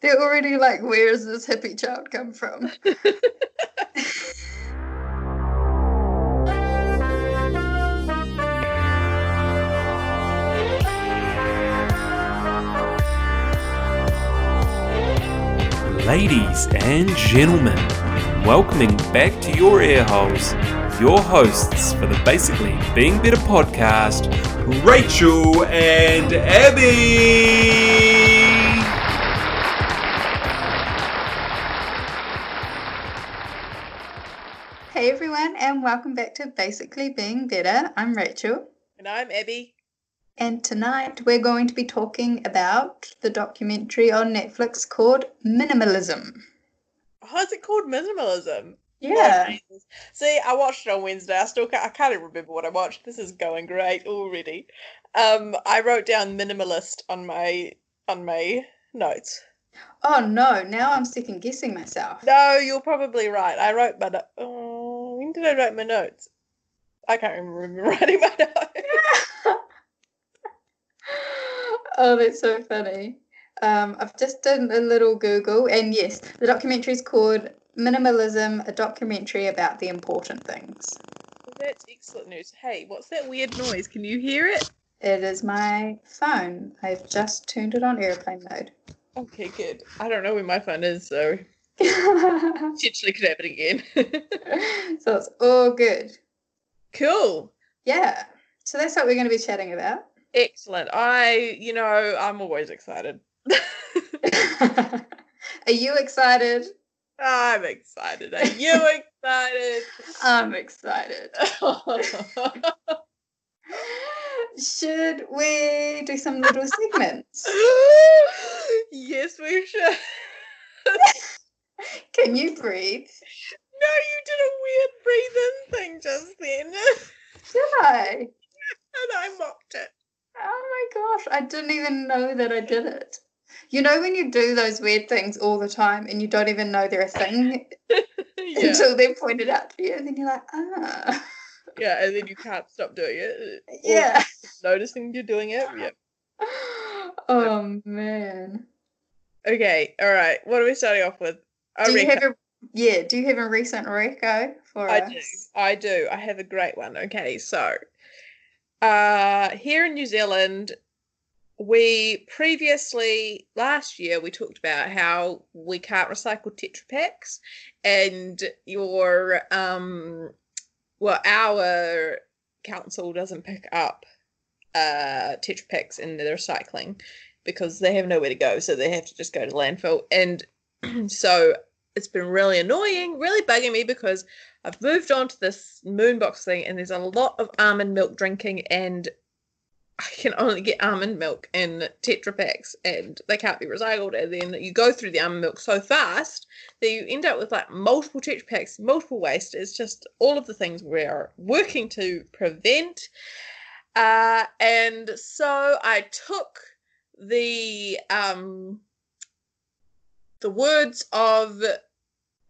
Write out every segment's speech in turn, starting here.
They're already like, where has this hippie child come from? Ladies and gentlemen, welcoming back to your ear holes your hosts for the Basically Being Better podcast, Rachel and Abby. Everyone, and welcome back to Basically Being Better. I'm Rachel. And I'm Abby. And tonight we're going to be talking about the documentary on Netflix called Minimalism. How's oh, it called Minimalism? Yeah. Oh, See, I watched it on Wednesday. I still can't, I can't even remember what I watched. This is going great already. Um, I wrote down minimalist on my on my notes. Oh no! Now I'm second guessing myself. No, you're probably right. I wrote but Oh, when did I write my notes? I can't remember writing my notes. oh, that's so funny. Um, I've just done a little Google, and yes, the documentary is called Minimalism, a documentary about the important things. That's excellent news. Hey, what's that weird noise? Can you hear it? It is my phone. I've just turned it on airplane mode. Okay, good. I don't know where my phone is, so potentially could happen again. so it's all good. Cool. Yeah. So that's what we're going to be chatting about. Excellent. I, you know, I'm always excited. Are you excited? I'm excited. Are you excited? I'm excited. should we do some little segments? yes, we should. Can you breathe? No, you did a weird breathing thing just then. Did I? And I mocked it. Oh my gosh, I didn't even know that I did it. You know when you do those weird things all the time and you don't even know they're a thing yeah. until they're pointed out to you, and then you're like, ah. Yeah, and then you can't stop doing it. Yeah. Noticing you're doing it. Yeah. Oh man. Okay, all right. What are we starting off with? Do you have a yeah? Do you have a recent reco for I us? do. I do. I have a great one. Okay, so uh, here in New Zealand, we previously last year we talked about how we can't recycle Tetra Paks and your um well our council doesn't pick up uh Tetra Paks in the recycling because they have nowhere to go so they have to just go to landfill and so it's been really annoying really bugging me because i've moved on to this moonbox thing and there's a lot of almond milk drinking and I can only get almond milk in Tetra Paks and they can't be recycled. And then you go through the almond milk so fast that you end up with like multiple Tetra Paks, multiple waste. It's just all of the things we are working to prevent. Uh, and so I took the um, the words of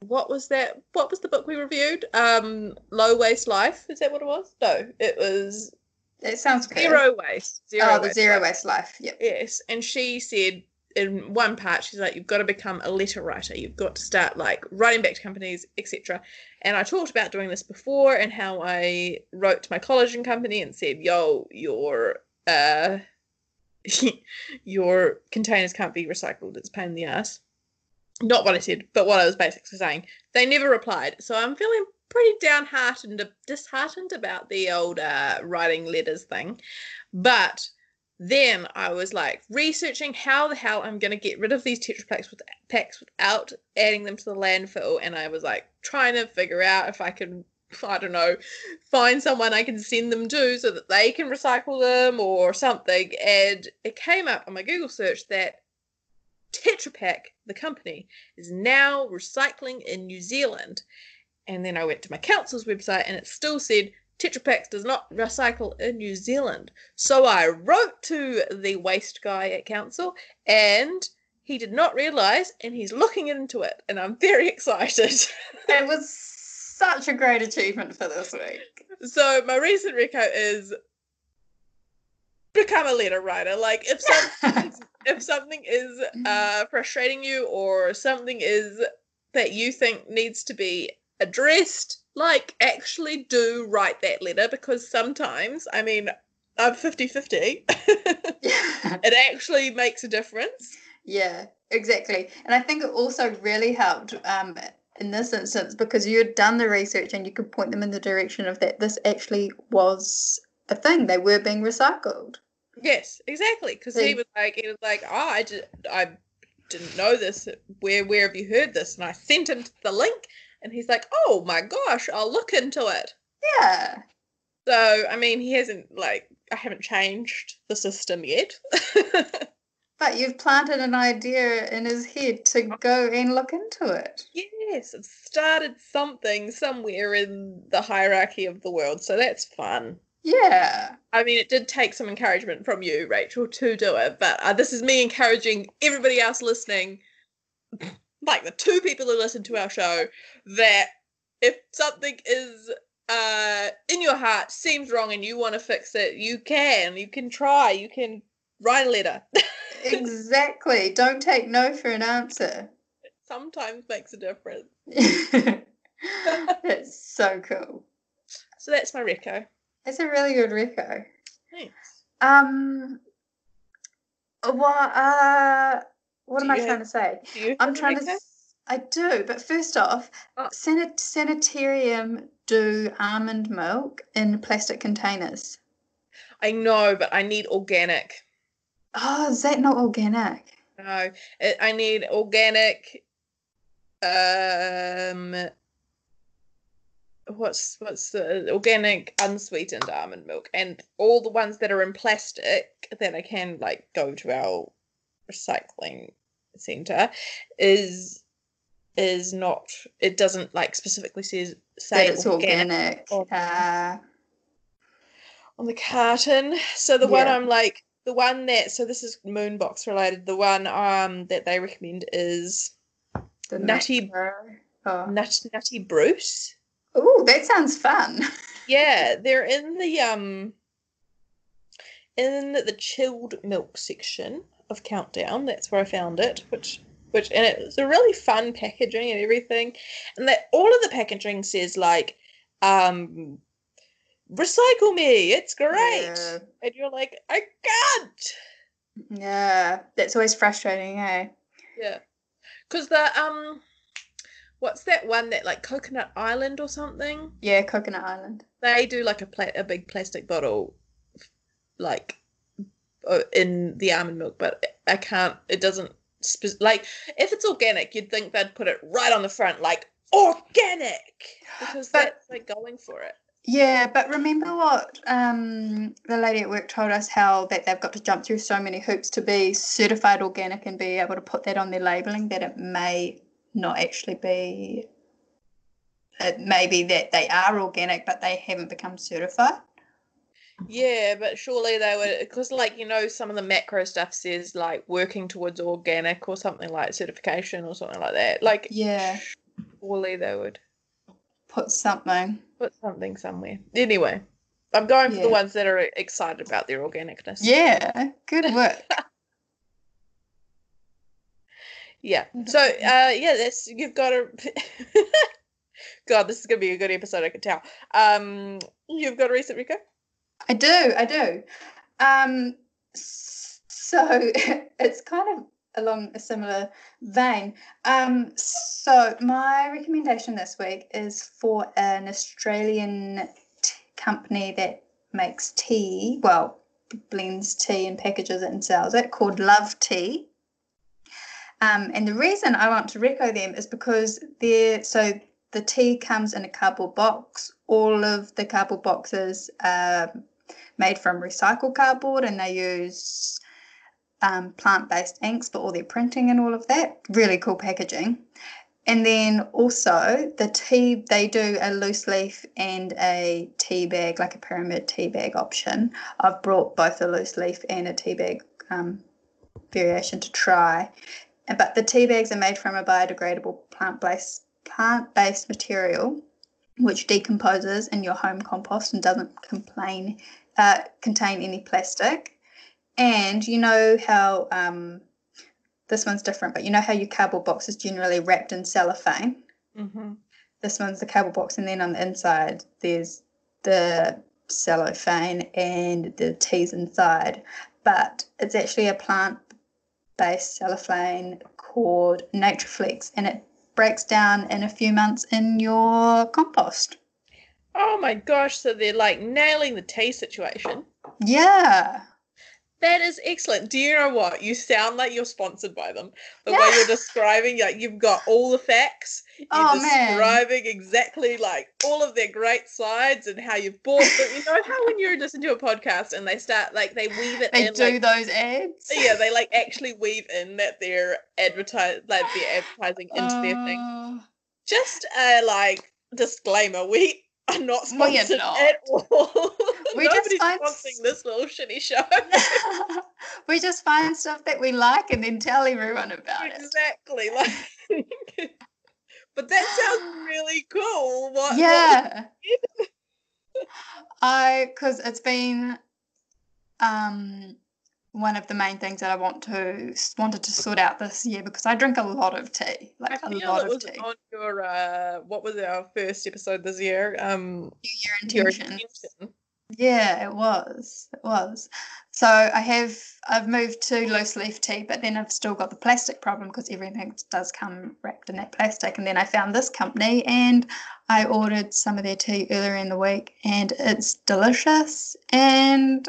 what was that? What was the book we reviewed? Um, Low Waste Life. Is that what it was? No, it was it sounds good. Zero waste. Zero oh, the zero waste life. Yep. Yes. And she said in one part, she's like, you've got to become a letter writer. You've got to start like writing back to companies, etc. And I talked about doing this before and how I wrote to my collagen company and said, yo, your uh your containers can't be recycled. It's a pain in the ass. Not what I said, but what I was basically saying. They never replied. So I'm feeling pretty downhearted, disheartened about the old uh, writing letters thing. But then I was like researching how the hell I'm going to get rid of these Tetra Paks, with, packs without adding them to the landfill. And I was like trying to figure out if I can, I don't know, find someone I can send them to so that they can recycle them or something. And it came up on my Google search that Tetra Pak, the company, is now recycling in New Zealand. And then I went to my council's website and it still said Tetra Pak does not recycle in New Zealand. So I wrote to the waste guy at council and he did not realise and he's looking into it and I'm very excited. it was such a great achievement for this week. So my recent reco is become a letter writer. Like if something if something is uh, frustrating you or something is that you think needs to be addressed, like actually do write that letter because sometimes, I mean, I'm 50 50. it actually makes a difference. Yeah, exactly. And I think it also really helped um, in this instance because you had done the research and you could point them in the direction of that this actually was a thing. They were being recycled. Yes, exactly. Because he was like, he was like, oh, I just, I didn't know this. Where, where have you heard this? And I sent him the link, and he's like, oh my gosh, I'll look into it. Yeah. So I mean, he hasn't like, I haven't changed the system yet. But you've planted an idea in his head to go and look into it. Yes, it started something somewhere in the hierarchy of the world, so that's fun. Yeah. I mean, it did take some encouragement from you, Rachel, to do it, but uh, this is me encouraging everybody else listening, like the two people who listen to our show, that if something is uh, in your heart seems wrong and you want to fix it, you can. You can try. You can write a letter. exactly. Don't take no for an answer. It sometimes makes a difference. that's so cool. So that's my reco. It's a really good reco. Thanks. Um. What? Uh. What Do am I you trying have- to say? Do you I'm have trying to. s- I do, but first off, Oh. sanit- sanitarium do almond milk in plastic containers. I know, but I need organic. Oh, is that not organic? No, it, I need organic. Um, what's what's the organic unsweetened almond milk, and all the ones that are in plastic that I can like go to our recycling center is is not. It doesn't like specifically says say that it's organic. Organic. Uh, on the carton. So the one I'm like the one that so this is Moonbox related. The one um that they recommend is the Nutty-. Oh. Nut Nutty Bruce. Ooh, that sounds fun. Yeah, they're in the um in the chilled milk section of Countdown. That's where I found it, which which and it's a really fun packaging and everything. And that all of the packaging says like um recycle me, it's great. Yeah. And you're like, I can't. Yeah, that's always frustrating, eh? Yeah. Cause the um what's that one that like Coconut Island or something? Yeah, Coconut Island. They do like a pla- a big plastic bottle like uh, in the almond milk, but I can't it doesn't spe- like if it's organic, you'd think they'd put it right on the front like organic because But- that's like going for it. Yeah, but remember what um, the lady at work told us how that they've got to jump through so many hoops to be certified organic and be able to put that on their labeling that it may not actually be. Uh, it may be that they are organic, but they haven't become certified. Yeah, but surely they would, because like you know, some of the macro stuff says like working towards organic or something like certification or something like that. Like, Yeah, surely they would put something. put something somewhere. Anyway, I'm going for Yeah. the ones that are excited about their organicness. Yeah, good work. Yeah. So, uh, yeah, this you've got to. God, this is gonna be a good episode. I can tell. Um, you've got a recent reco. I do, I do. Um, so it's kind of along a similar vein. Um, so my recommendation this week is for an Australian t- company that makes tea. Well, blends tea and packages it and sells it called Love Tea. Um, and the reason I want to reco them is because they're so the tea comes in a cardboard box. All of the cardboard boxes are made from recycled cardboard and they use um, plant based inks for all their printing and all of that. Really cool packaging. And then also the tea, they do a loose leaf and a tea bag, like a pyramid tea bag option. I've brought both a loose leaf and a tea bag um, variation to try. But the tea bags are made from a biodegradable plant based plant based material which decomposes in your home compost and doesn't complain uh, contain any plastic. And you know how um, this one's different, but you know how your cardboard box is generally wrapped in cellophane? Mm-hmm. This one's the cardboard box, and then on the inside, there's the cellophane and the teas inside. But it's actually a plant based cellophane called Natureflex, and it breaks down in a few months in your compost. Oh my gosh, so they're like nailing the tea situation. Yeah. That is excellent. Do you know what? You sound like you're sponsored by them. The Yeah. way you're describing, like you've got all the facts. You're Oh, man. describing exactly like all of their great sides and how you've bought them. You know how when you listen to a podcast and they start like they weave it They in do like those ads. yeah, they like actually weave in that they're advertise like they're advertising into their thing. Uh, Just a like disclaimer, we are not We sponsored not. at all. We just Nobody's find- sponsoring this little shitty show. we just find stuff that we like and then tell everyone about it. exactly. Like But that sounds really cool. What what- Yeah. I because it's been um one of the main things that I want to wanted to sort out this year because I drink a lot of tea, like a lot it of was tea. on your uh what was our first episode this year? Um your intentions. intention. Yeah, it was. It was. So I have I've moved to loose leaf tea, but then I've still got the plastic problem because everything does come wrapped in that plastic. And then I found this company and I ordered some of their tea earlier in the week and it's delicious and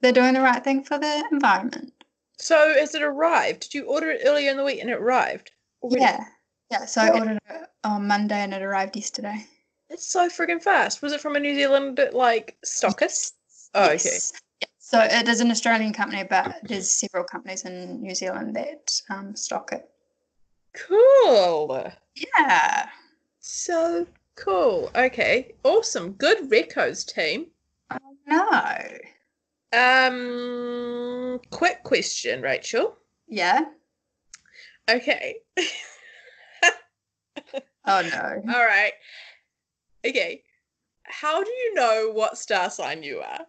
they're doing the right thing for the environment. So has it arrived? Did you order it earlier in the week and it arrived? already? Yeah. Yeah. So I ordered it on Monday and it arrived yesterday. It's so friggin' fast. Was it from a New Zealand like stockist? Oh, okay. Yes. Yeah. So it is an Australian company, but there's several companies in New Zealand that um, stock it. Cool. Yeah. So cool. Okay. Awesome. Good Recos team. No. Um quick question, Rachel. Yeah. Okay. Oh no. All right. Okay. How do you know what star sign you are?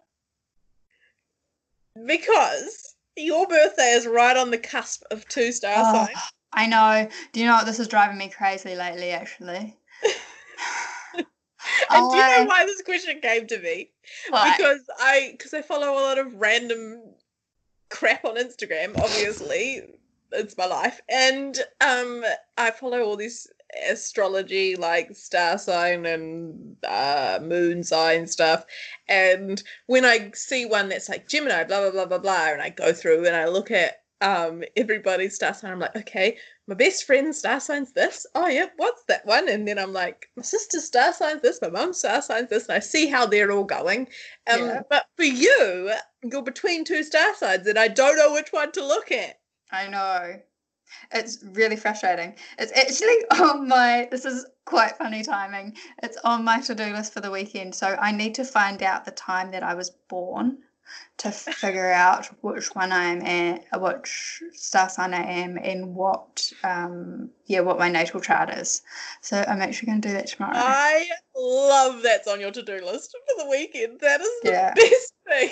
Because your birthday is right on the cusp of two star Oh, signs. I know. Do you know what this is driving me crazy lately? Actually. And do you know why this question came to me? Why? Because I because I follow a lot of random crap on Instagram, obviously. It's my life. And um I follow all this astrology like star sign and uh moon sign stuff. And when I see one that's like Gemini, blah blah blah blah blah, and I go through and I look at um everybody's star sign, I'm like, okay, my best friend's star sign's this. Oh yeah, what's that one? And then I'm like, my sister's star sign's this, my mum's star sign's this, and I see how they're all going. Um, Yeah. but for you, you're between two star signs, and I don't know which one to look at. I know. It's really frustrating. It's actually on my. This is quite funny timing. It's on my to do list for the weekend. So I need to find out the time that I was born to figure out which one I am and which star sign I am and what um yeah what my natal chart is. So I'm actually going to do that tomorrow. I love that's on your to do list for the weekend. That is the Yeah. best thing.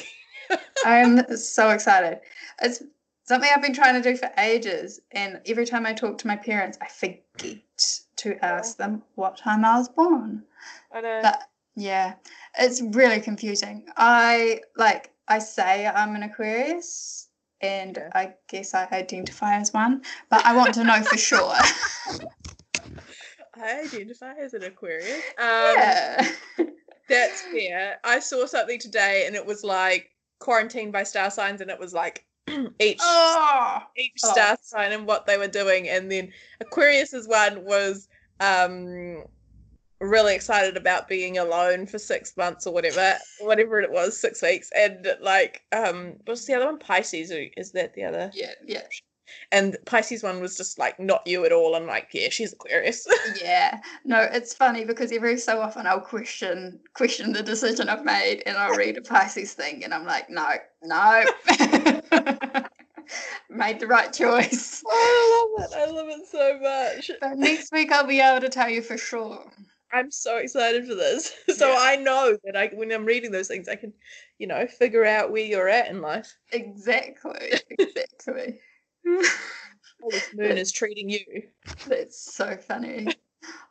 I'm so excited. It's something I've been trying to do for ages, and every time I talk to my parents, I forget to ask them what time I was born. I know. But yeah, it's really confusing. I like I say I'm an Aquarius, and Yeah. I guess I identify as one, but I want to know for sure. I identify as an Aquarius. Um, yeah. That's fair. I saw something today, and it was like quarantined by star signs, and it was like each Oh. each Oh. star sign and what they were doing. And then Aquarius's one was um really excited about being alone for six months or whatever, whatever it was, six weeks. And like um what's the other one? Pisces is that the other? Yeah, yeah, And Pisces one was just like not you at all. I'm like, yeah, she's Aquarius. yeah. No, it's funny because every so often I'll question question the decision I've made, and I'll read a Pisces thing, and I'm like, no, no, made the right choice. I love it. I love it so much. But next week I'll be able to tell you for sure. I'm so excited for this. So Yeah. I know that I when I'm reading those things, I can, you know, figure out where you're at in life. Exactly. Exactly. How this moon is treating you. That's so funny.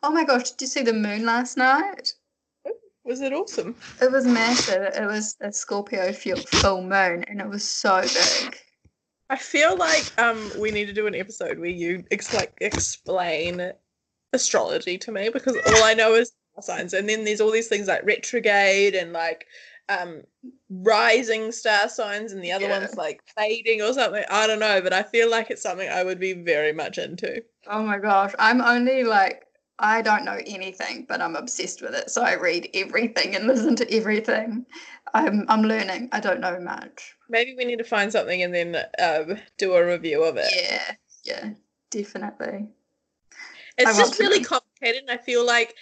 Oh my gosh, did you see the moon last night? Was it awesome? It was massive. It was a Scorpio full moon and it was so big. I feel like um we need to do an episode where you ex- like explain astrology to me because all I know is signs, and then there's all these things like retrograde and like um rising star signs, and the other Yeah. one's like fading or something. I don't know, but I feel like it's something I would be very much into. Oh my gosh, I'm only like I don't know anything, but I'm obsessed with it. So I read everything and listen to everything. I'm I'm learning. I don't know much. Maybe we need to find something and then um do a review of it. Yeah, yeah, definitely. It's just really complicated, and I feel like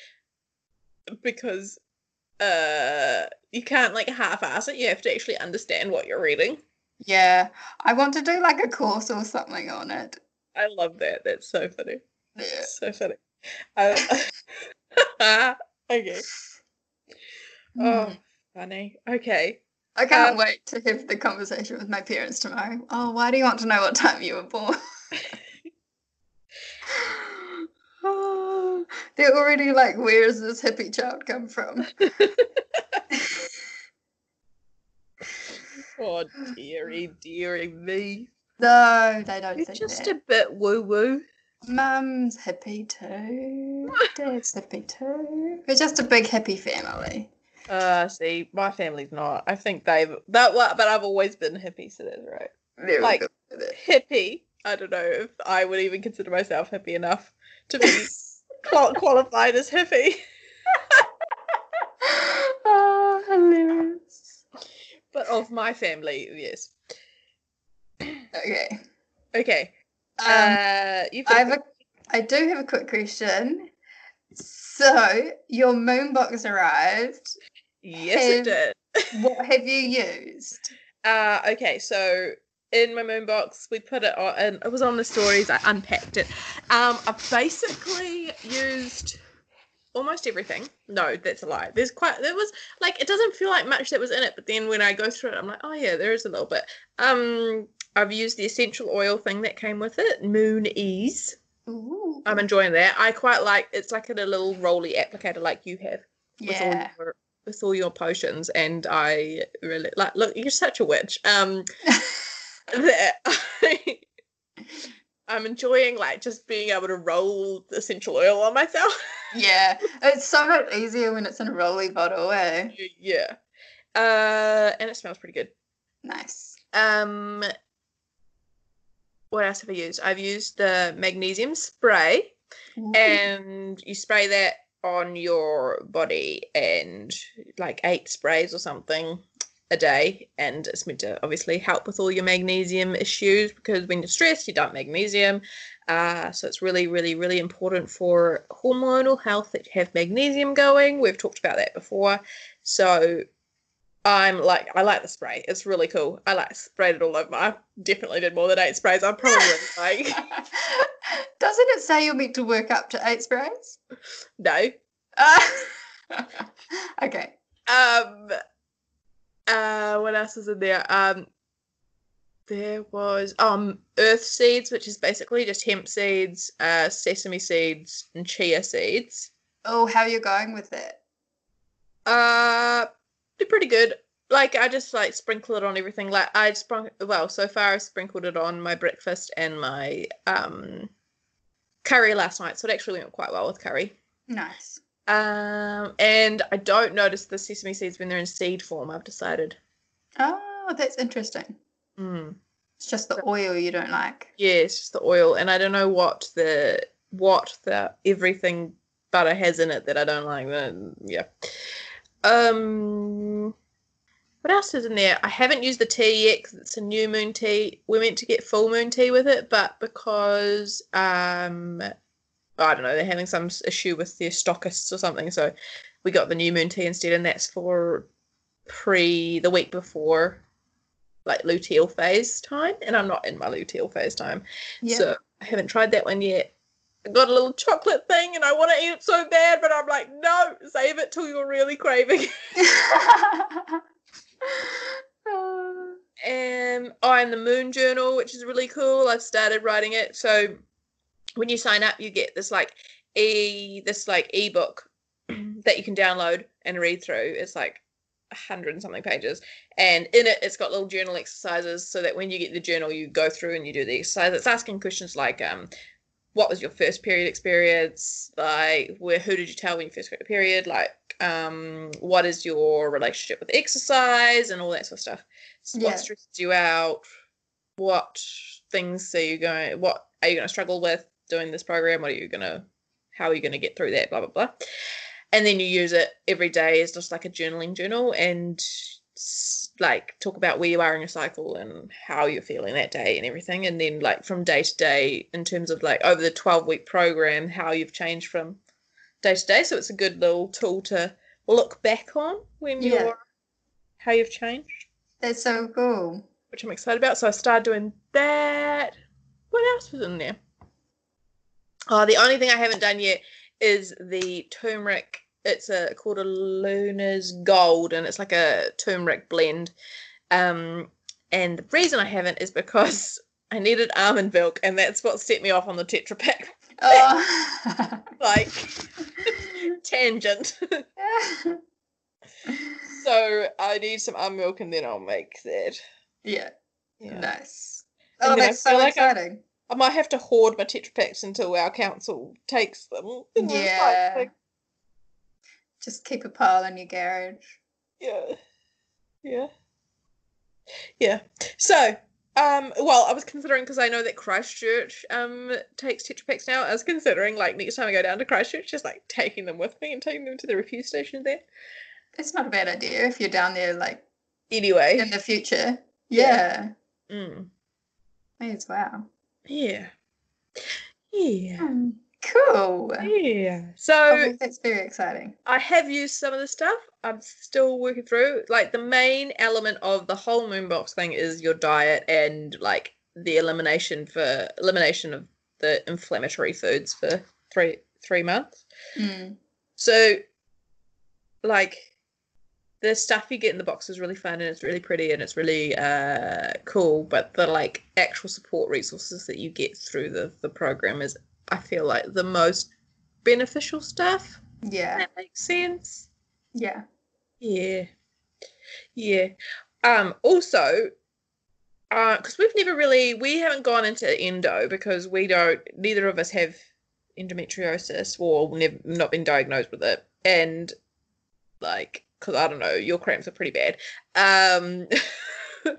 because uh you can't like half-ass it, you have to actually understand what you're reading. Yeah, I want to do like a course or something on it. I love that. That's so funny. Yeah. So funny. I- okay. Oh, Mm. funny. Okay. I can't um, wait to have the conversation with my parents tomorrow. Oh, why do you want to know what time you were born? they're already like, where's this hippie child come from? Oh, dearie, dearie me. No, they don't think just that. a bit woo woo. Mum's hippie too. Dad's hippie too. We're just a big hippie family. Uh, see, my family's not. I think they've that. But I've always been hippie, so that's right. Very Like- good. Hippie. I don't know if I would even consider myself hippie enough to be qualified as hippie. oh, hilarious. But of my family, yes. Okay. Okay. Um, uh, you've I have a, I do have a quick question. So your moon box arrived. yes, it did. What have you used? Uh, okay, so in my moon box, we put it on, and it was on the stories. I unpacked it. Um, I basically used almost everything. No, that's a lie. There's quite. There was like it doesn't feel like much that was in it, but then when I go through it, I'm like, oh yeah, there is a little bit. Um, I've used the essential oil thing that came with it, Moon Ease. Ooh. I'm enjoying that. I quite like. It's like in a little rolly applicator like you have with all Yeah. your with all your potions, and I really like. Look, you're such a witch. Um that I, I'm enjoying like just being able to roll essential oil on myself. yeah. It's so much easier when it's in a rolly bottle, eh? yeah. Uh and it smells pretty good. Nice. Um what else have I used? I've used the magnesium spray Ooh. and you spray that on your body and like eight sprays or something a day and it's meant to obviously help with all your magnesium issues because when you're stressed you dump magnesium uh, so it's really really really important for hormonal health that you have magnesium going we've talked about that before so i'm like i like the spray it's really cool i like sprayed it all over i definitely did more than eight sprays i'm probably like Doesn't it say you're meant to work up to eight sprays? no Uh, okay. Um. Uh. What else is in there? Um. There was um earth seeds, which is basically just hemp seeds, uh, sesame seeds, and chia seeds. Oh, how you going with it? Uh, they're pretty good. Like I just like sprinkle it on everything. Like I sprung well so far I sprinkled it on my breakfast and my um curry last night, so it actually went quite well with curry. Nice. Um, and I don't notice the sesame seeds when they're in seed form. I've decided. Oh, that's interesting. Mm. It's just the oil you don't like. Yeah, it's just the oil, and I don't know what the what the everything butter has in it that I don't like. Then yeah. Um, what else is in there? I haven't used the tea yet 'cause it's a new moon tea. We're meant to get full moon tea with it, but because um, I don't know, they're having some issue with their stockists or something, so we got the new moon tea instead, and that's for pre the week before like luteal phase time, and I'm not in my luteal phase time. Yeah. So I haven't tried that one yet. I got a little chocolate thing and I want to eat it so bad, but I'm like, no, save it till you're really craving. and oh, and the Moon Journal, which is really cool. I've started writing it. So when you sign up, you get this like e this like ebook that you can download and read through. It's like a hundred and something pages, and in it, it's got little journal exercises so that when you get the journal, you go through and you do the exercise. It's asking questions like, um, what was your first period experience? Like, where who did you tell when you first got your period? Like, um, what is your relationship with exercise and all that sort of stuff? Yeah. What stresses you out? What things are you going? What are you going to struggle with doing this program? What are you going to? How are you going to get through that? Blah blah blah. And then you use it every day as just like a journaling journal and like talk about where you are in your cycle and how you're feeling that day and everything. And then like from day to day in terms of like over the 12 week program, how you've changed from day to day. So it's a good little tool to look back on when Yeah. you're how you've changed, That's so cool. which I'm excited about. So I started doing that. What else was in there? Oh, the only thing I haven't done yet is the turmeric. It's a called a Luna's Gold, and it's like a turmeric blend. Um, and the reason I haven't is because I needed almond milk, and that's what set me off on the Tetra Pak. Oh. like tangent. so I need some almond milk, and then I'll make that. yeah, Yeah. nice. And Oh, that's so like exciting. I might have to hoard my Tetra Paks until our council takes them. You know, it's like- Yeah. like, Just keep a pile in your garage. yeah. Yeah. Yeah. So, um, well, I was considering because I know that Christchurch um takes Tetra Paks now. I was considering like next time I go down to Christchurch, just like taking them with me and taking them to the refuel station there. It's not a bad idea if you're down there like Anyway. in the future. Yeah. Yeah. Mm. May as well. Yeah. Yeah. Hmm, Cool. Yeah. Oh, So that's very exciting. I have used some of the stuff. I'm still working through. Like the main element of the whole Moonbox thing is your diet and like the elimination for elimination of the inflammatory foods for three three months. Mm. So like the stuff you get in the box is really fun and it's really pretty and it's really uh cool, but the like actual support resources that you get through the the program is I feel like the most beneficial stuff. Yeah. That makes sense. Yeah. Yeah. Yeah. Um also uh because we've never really we haven't gone into endo because we don't neither of us have endometriosis or never not been diagnosed with it and like because I don't know your cramps are pretty bad. Um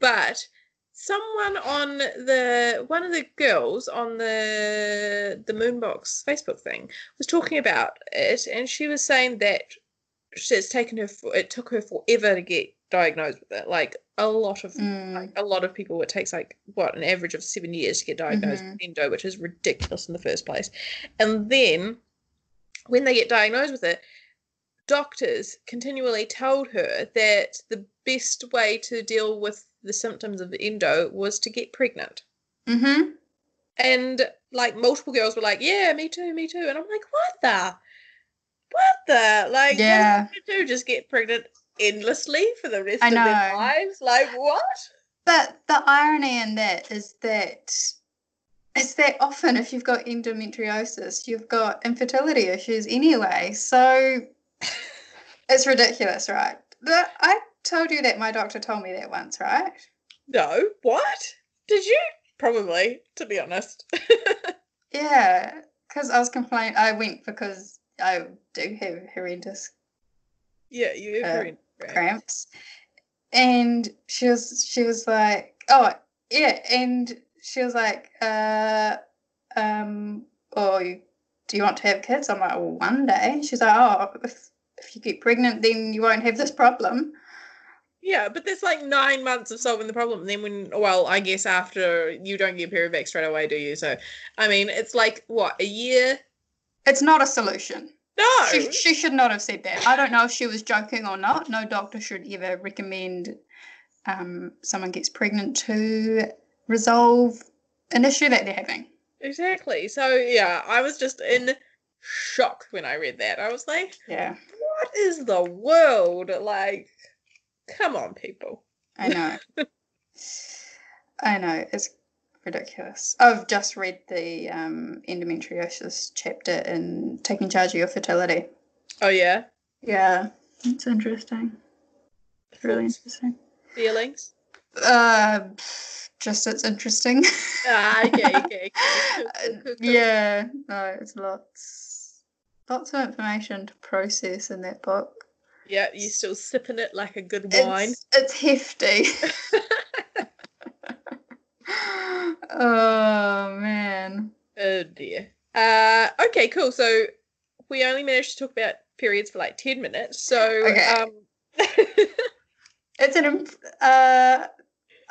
but someone on the one of the girls on the the moonbox facebook thing was talking about it and she was saying that it's taken her for, it took her forever to get diagnosed with it. Like a lot of Mm. like a lot of people it takes like what an average of seven years to get diagnosed with endo which is ridiculous in the first place. And then when they get diagnosed with it doctors continually told her that the best way to deal with the symptoms of endo was to get pregnant. Mm-hmm. and like multiple girls were like yeah me too me too. And i'm like what the? What the? Like Yeah. do you do just get pregnant endlessly for the rest of their lives? Like what? But the irony in that is that it's that often if you've got endometriosis, you've got infertility issues anyway. So it's ridiculous, right? But I told you that my doctor told me that once, right? no what did you probably to be honest Yeah, because I was complaining. I went because I do have horrendous yeah you Uh, agree cramps, and she was she was like, oh yeah, and she was like, uh, um, oh, you, do you want to have kids? I'm like, well, one day. She's like, oh, if if you get pregnant, then you won't have this problem. Yeah, but there's like nine months of solving the problem. And then when, well, I guess after you don't get period back straight away, do you? So, I mean, it's like what a year? It's not a solution. No, She, she should not have said that. I don't know if she was joking or not. No doctor should ever recommend um, someone gets pregnant to resolve an issue that they're having. Exactly. So yeah, I was just in shock when I read that. I was like, Yeah, is the world? Like, come on, people. I know. I know. It's ridiculous. I've just read the um, endometriosis chapter in Taking Charge of Your Fertility. Oh yeah. Yeah, it's interesting. It's Really interesting. feelings. Uh, just it's interesting. Ah, okay, okay. okay. Yeah, no, it's lots, lots of information to process in that book. Yeah, you're still sipping it like a good wine. It's, it's hefty. oh man. Oh dear. Uh, okay, cool. So we only managed to talk about periods for like ten minutes. So Okay. um, It's an uh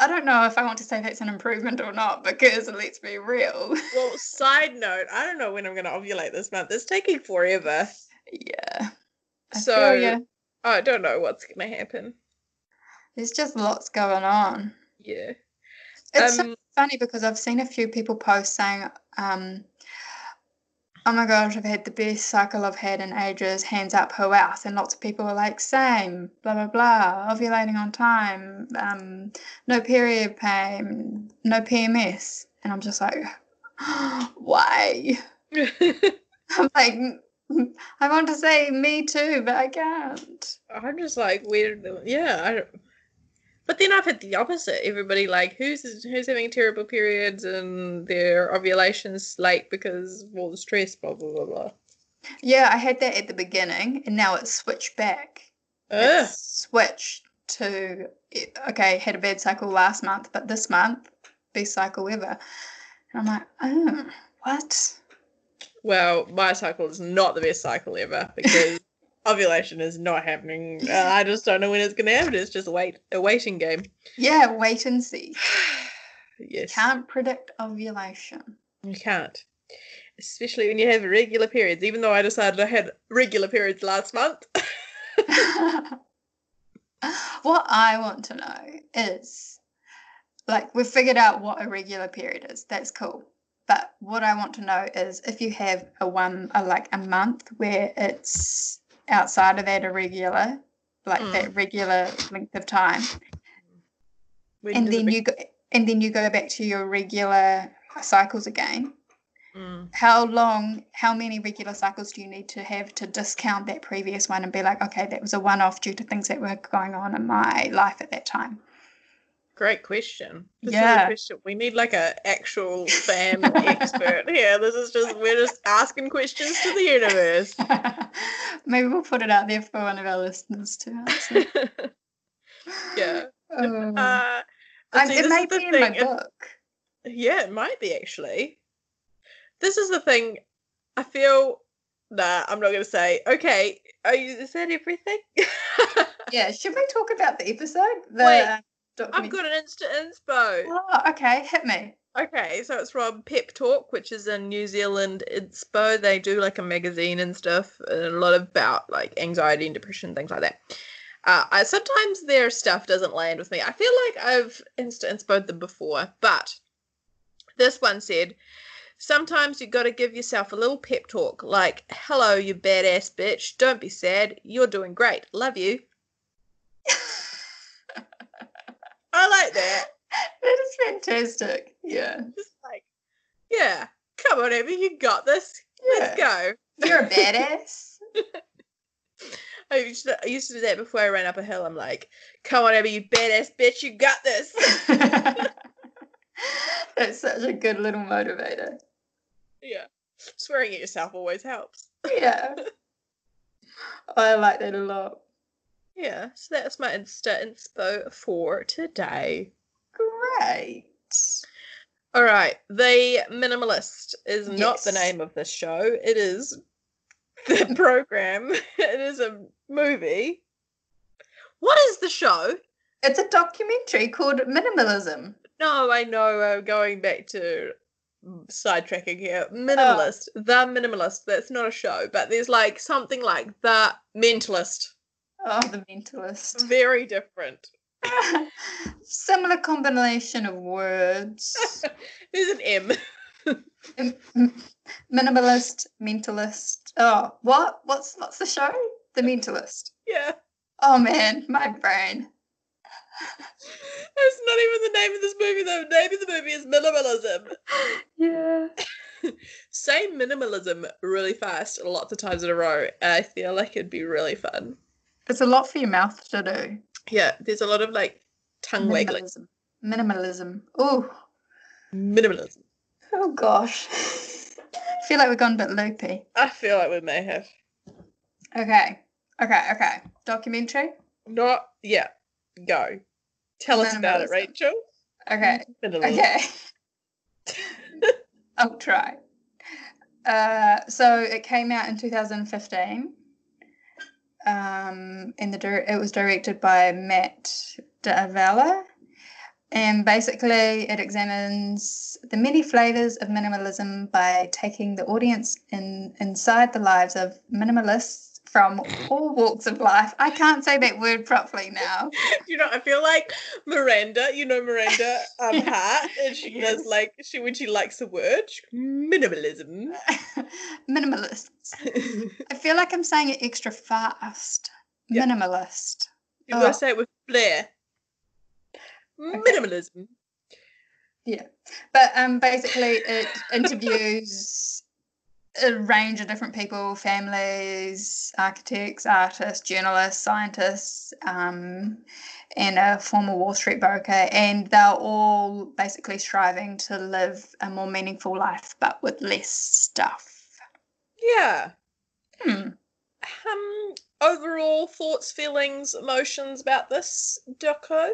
I don't know if I want to say that's an improvement or not because let's be real. well, side note, I don't know when I'm going to ovulate this month. It's taking forever. yeah. I So ya. I don't know what's going to happen. there's just lots going on. Yeah. It's so Um, funny because I've seen a few people post saying, um, "Oh my gosh, I've had the best cycle I've had in ages. Hands up, who else?" And lots of people are like, "Same, blah blah blah, ovulating on time, um, no period pain, no PMS." And I'm just like, "Why?" I'm like, "Mm, "I want to say me too, but I can't." I'm just like weird. Yeah. I don't... But then I've had the opposite. Everybody like who's who's having terrible periods and their ovulations late because of all the stress. Blah blah blah blah. Yeah, I had that at the beginning, and now it's switched back. Ugh. It's switched to okay, had a bad cycle last month, but this month, best cycle ever. And I'm like, oh, what? Well, my cycle is not the best cycle ever because ovulation is not happening. Uh, I just don't know when it's going to happen. It's just a wait a waiting game. Yeah, wait and see. yes, Can't predict ovulation. you can't, especially when you have regular periods. Even though I decided I had regular periods last month. what I want to know is like we've figured out what a regular period is. That's cool. But what I want to know is if you have a one a like a month where it's outside of that irregular, like Mm. that regular length of time, When and then be- you go and then you go back to your regular cycles again. Mm. How long, how many regular cycles do you need to have to discount that previous one and be like, okay, that was a one off due to things that were going on in my life at that time? Great question. This is a Yeah. question. We need like a actual fan expert here. This is just we're just asking questions to the universe. Maybe we'll put it out there for one of our listeners to answer. yeah. Oh. Uh, see, it may be in my thing, and- book. Yeah, it might be actually. This is the thing. I feel. Nah, I'm not going to say. Okay, are you, is that everything? Yeah, should we talk about the episode? The Wait, uh, I've got an instant inspo. Oh, okay, hit me. Okay, so it's from Pep Talk, which is in New Zealand inspo. They do like a magazine and stuff, and a lot about like anxiety and depression, things like that. Uh, I sometimes their stuff doesn't land with me. I feel like I've insta inspoed them before, but this one said, sometimes you got to give yourself a little pep talk, like, "Hello, you badass bitch. Don't be sad. You're doing great. Love you." I like that. that is fantastic. Yeah. Just like, yeah, come on, Abby, you got this. Let's go. You're a badass. I used, to, I used to do that before I ran up a hill. I'm like, come on, Abby, you badass bitch, you got this. That's such a good little motivator. yeah. Swearing at yourself always helps. Yeah. I like that a lot. Yeah, so that's my Insta inspo for today. Great. All right, The Minimalist is not the name of this show. It is the program. It is a movie. What is the show? It's a documentary called Minimalism. No, I know. Uh, going back to sidetracking here, minimalist, the minimalist. That's not a show, but there's like something like the mentalist. Oh, the mentalist. Very different. Similar combination of words. There's an M. Minimalist, mentalist. Oh, what? What's what's the show? The Mentalist. Yeah. Oh man, my brain. That's not even the name of this movie. Though. The name of the movie is Minimalism. Yeah. Say minimalism really fast lots of times in a row. I feel like it'd be really fun. It's a lot for your mouth to do. Yeah, there's a lot of like tongue waggling. Minimalism. Minimalism. Oh, Minimalism. oh gosh. I feel like we've gone a bit loopy. I feel like we may have. Okay. Okay. Okay. Documentary. Not yeah. Go. Tell us about it, Rachel. Okay. Minimalism. Okay. I'll try. Uh, so it came out in 2015. Um, and the dir- it was directed by Matt D'Avella. And basically, it examines the many flavors of minimalism by taking the audience in inside the lives of minimalists from all walks of life. I can't say that word properly now. You know, I feel like Miranda, you know Miranda um Yeah. Hart, and she Yes. does like she when she likes a word, minimalism. Minimalists. I feel like I'm saying it extra fast. Yeah. Minimalist. You gotta Oh. say it with flair. Minimalism. Yeah. But um, basically, it interviews a range of different people families, architects, artists, journalists, scientists, um, and a former Wall Street broker. And they're all basically striving to live a more meaningful life, but with less stuff. Yeah. Hmm. Um overall thoughts, feelings, emotions about this doco?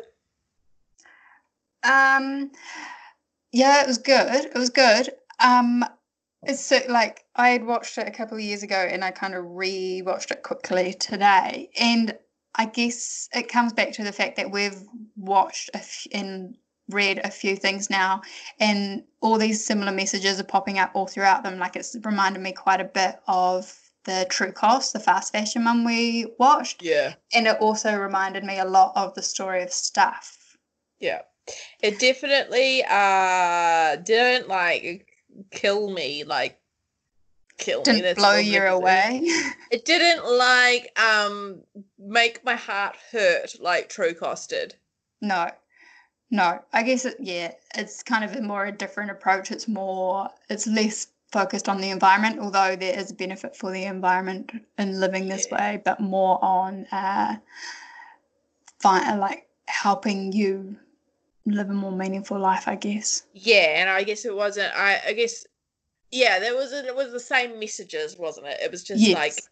Um, yeah, it was good. It was good. Um, it's so, like I had watched it a couple of years ago, and I kind of re-watched it quickly today, and I guess it comes back to the fact that we've watched a f- and read a few things now, and all these similar messages are popping up all throughout them. Like it's reminded me quite a bit of the True Cost, the fast fashion one we watched, Yeah. and it also reminded me a lot of the story of Stuff. Yeah. It definitely uh didn't like kill me like kill me. Didn't that's blow you away. It didn't like um make my heart hurt like True Cost did. No, no. I guess it, yeah, it's kind of a more a different approach. It's more, it's less focused on the environment, although there is a benefit for the environment in living this Yeah. way, but more on uh, fi- like helping you live a more meaningful life, I guess. Yeah, and I guess it wasn't. I I guess yeah, there was it was the same messages, wasn't it? It was just Yes. like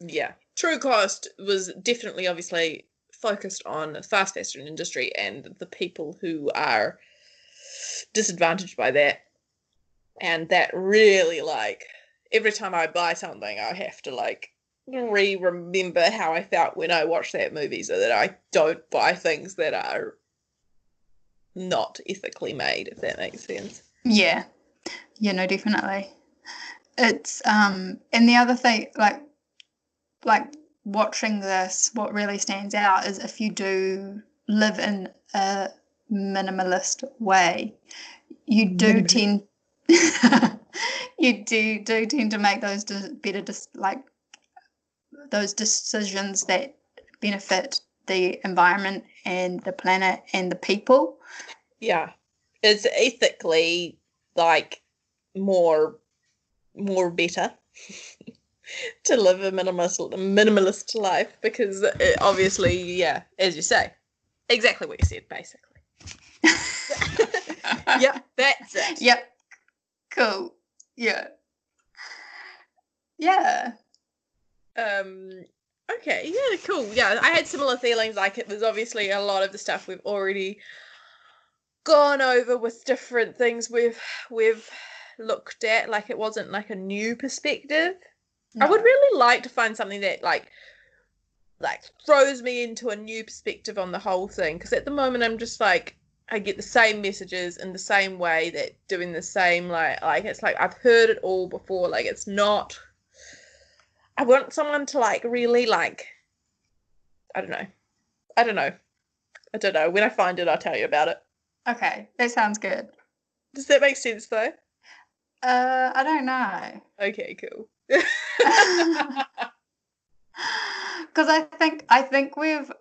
yeah, True Cost was definitely obviously focused on the fast fashion industry and the people who are disadvantaged by that, and that really like every time I buy something, I have to like re remember how I felt when I watched that movie, so that I don't buy things that are not ethically made, if that makes sense. Yeah. Yeah, no, definitely. It's um and the other thing like like watching this, what really stands out is if you do live in a minimalist way, you do tend you do do tend to make those better dis- like those decisions that benefit the environment and the planet and the people. Yeah. It's ethically like more more better to live a minimalist minimalist life because it obviously, yeah, as you say, exactly what you said, basically. yep, that's it. Yep. Cool. Yeah. Yeah. Um okay, yeah, cool. Yeah, I had similar feelings like it was obviously a lot of the stuff we've already gone over with different things we've we've looked at like it wasn't like a new perspective. I would really like to find something that like like throws me into a new perspective on the whole thing because at the moment I'm just like I get the same messages in the same way that doing the same like like it's like I've heard it all before like it's not I want someone to like really like I don't know. I don't know. I don't know. When I find it I'll tell you about it. Okay, that sounds good. Does that make sense though? Uh, I don't know. Okay, cool. Because I think I think we've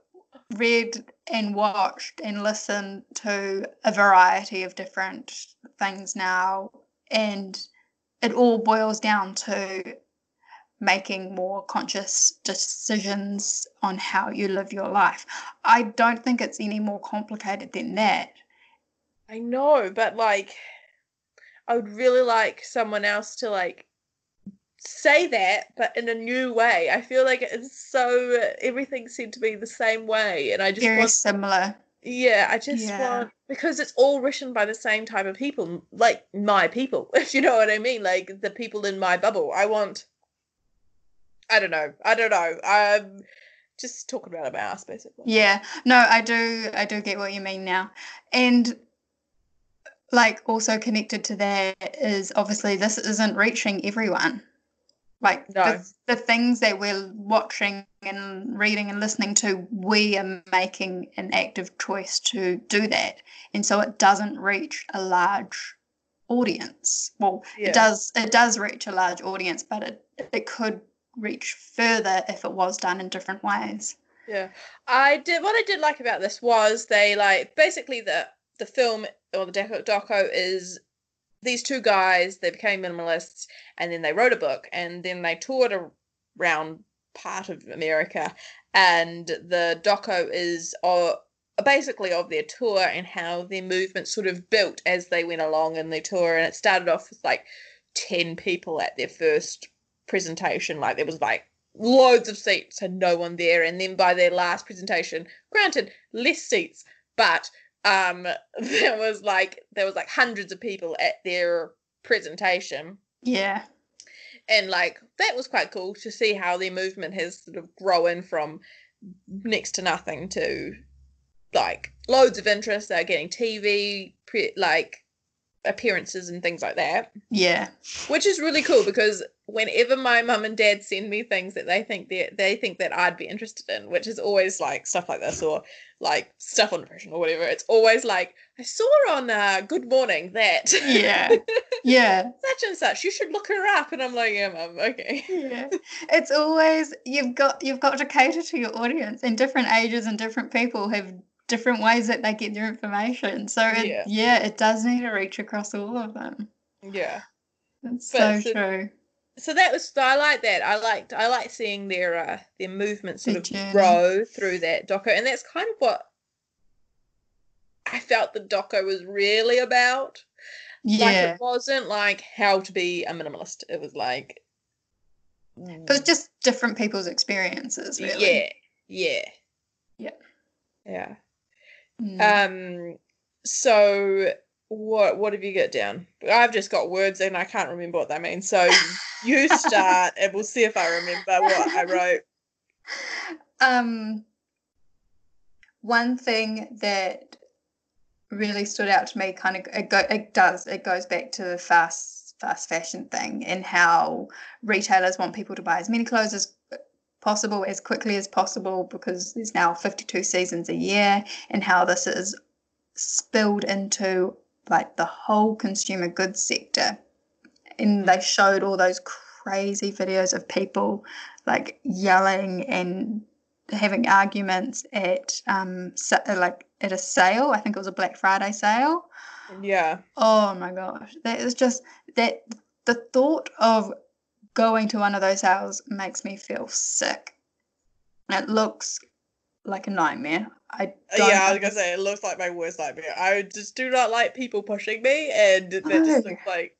read and watched and listened to a variety of different things now, and it all boils down to making more conscious decisions on how you live your life. I don't think it's any more complicated than that. I know, but like, I would really like someone else to like say that, but in a new way. I feel like it's so everything seemed to be the same way, and I just Very want, similar. yeah, I just Yeah. want because it's all written by the same type of people, like my people, if you know what I mean, like the people in my bubble. I want. I don't know. I don't know. I'm just talking about a mouse, basically. Yeah. No, I do I do get what you mean now. And like also connected to that is obviously this isn't reaching everyone. Like No. the, the things that we're watching and reading and listening to, we are making an active choice to do that. And so it doesn't reach a large audience. Well, Yeah. it does it does reach a large audience, but it it could reach further if it was done in different ways. Yeah, I did. What I did like about this was they like basically the the film or the doco, is these two guys. They became minimalists, and then they wrote a book, and then they toured around part of America, and the doco is uh, basically of their tour and how their movement sort of built as they went along in their tour, and it started off with like ten people at their first presentation. Like there was like loads of seats and no one there. And then by their last presentation, granted, less seats, but um there was like there was like hundreds of people at their presentation. Yeah. And like that was quite cool to see how their movement has sort of grown from next to nothing to like loads of interest. They're getting TV pre- like appearances and things like that Yeah. which is really cool because whenever my mum and dad send me things that they think they they think that I'd be interested in, which is always like stuff like this or like stuff on depression or whatever, it's always like I saw on uh, Good Morning that Yeah. Yeah. such and such. You should look her up, and I'm like, yeah, mum, okay. yeah it's always you've got you've got to cater to your audience and different ages and different people have different ways that they get their information so it, Yeah. yeah. it does need to reach across all of them Yeah. it's But so so- true So that was I like that. I liked I like seeing their uh, their movement sort Their of journey. grow through that doco, and that's kind of what I felt the doco was really about. Like yeah it wasn't like how to be a minimalist. It was like it was just different people's experiences really yeah, yeah, Yeah. yeah. Mm. Um. So what what have you got down? I've just got words and I can't remember what they mean. So you start and we'll see if I remember what I wrote. um one thing that really stood out to me kind of it, go, it does it goes back to the fast fast fashion thing and how retailers want people to buy as many clothes as possible as quickly as possible because there's now 52 seasons a year and how this is spilled into like the whole consumer goods sector. And they showed all those crazy videos of people like yelling and having arguments at um like at a sale. I think it was a black friday sale. Yeah. oh my gosh. That is just that the thought of going to one of those sales makes me feel sick. It looks like a nightmare i uh, don't yeah, I was gonna say it looks like my worst nightmare. I just do not like people pushing me, and that just looks like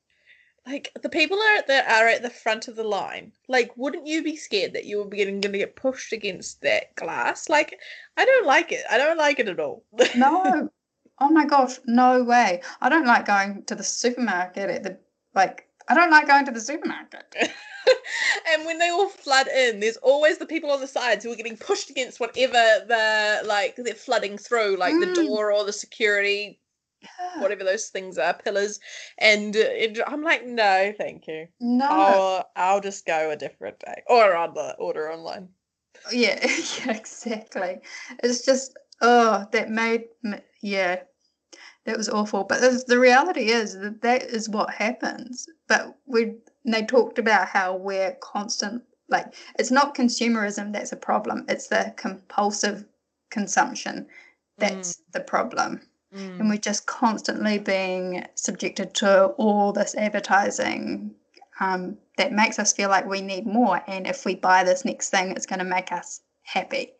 like the people are that are at the front of the line. Like, wouldn't you be scared that you were getting gonna get pushed against that glass? Like, I don't like it. I don't like it at all. no oh my gosh no way i don't like going to the supermarket at the like i don't like going to the supermarket and when they all flood in, there's always the people on the sides who are getting pushed against whatever the like they're flooding through, like the Mm. door or the security, Yeah. whatever those things are, pillars. And it, I'm like, no, thank you. no I'll I'll just go a different day or on the order online. yeah yeah exactly it's just oh that made me yeah that was awful. But the, the reality is that that is what happens. But we they talked about how we're constant like it's not consumerism that's a problem. It's the compulsive consumption that's mm. the problem. Mm. And we're just constantly being subjected to all this advertising um, that makes us feel like we need more. And if we buy this next thing, it's going to make us happy.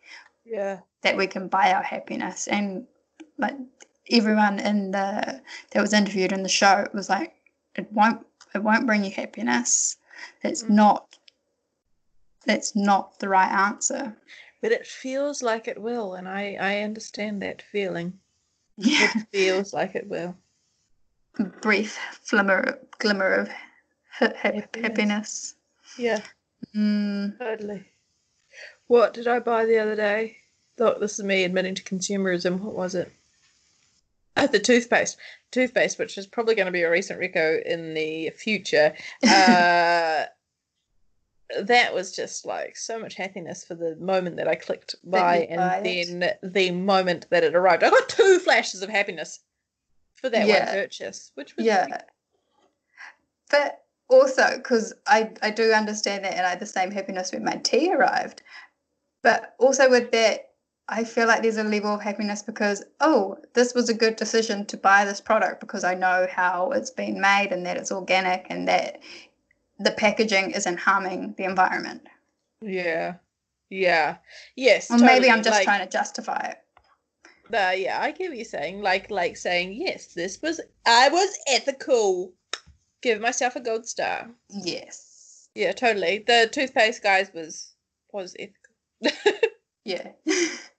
Yeah. That we can buy our happiness. And like everyone in the that was interviewed in the show was like, it won't it won't bring you happiness. It's mm. not that's not the right answer. But it feels like it will, and I, I understand that feeling. Yeah. It feels like it will. Brief glimmer, glimmer of ha- happiness. happiness. Yeah. Mm. Totally. What did I buy the other day? Thought this is me admitting to consumerism. What was it? Oh, the toothpaste. Toothpaste, which is probably going to be a recent reco in the future. Uh, that was just like so much happiness for the moment that I clicked buy and then it. the moment that it arrived. I got two flashes of happiness for that yeah. one purchase, which was yeah. But also, because I I do understand that, and I had the same happiness when my tea arrived. But also with that, I feel like there's a level of happiness because oh, this was a good decision to buy this product because I know how it's been made and that it's organic and that the packaging isn't harming the environment. Yeah. Yeah. Yes. Or totally. maybe I'm just like, trying to justify it. Uh, yeah, I get what you're saying. Like like saying, yes, this was I was ethical. Give myself a gold star. Yes. Yeah, totally. The toothpaste guys was was ethical. yeah.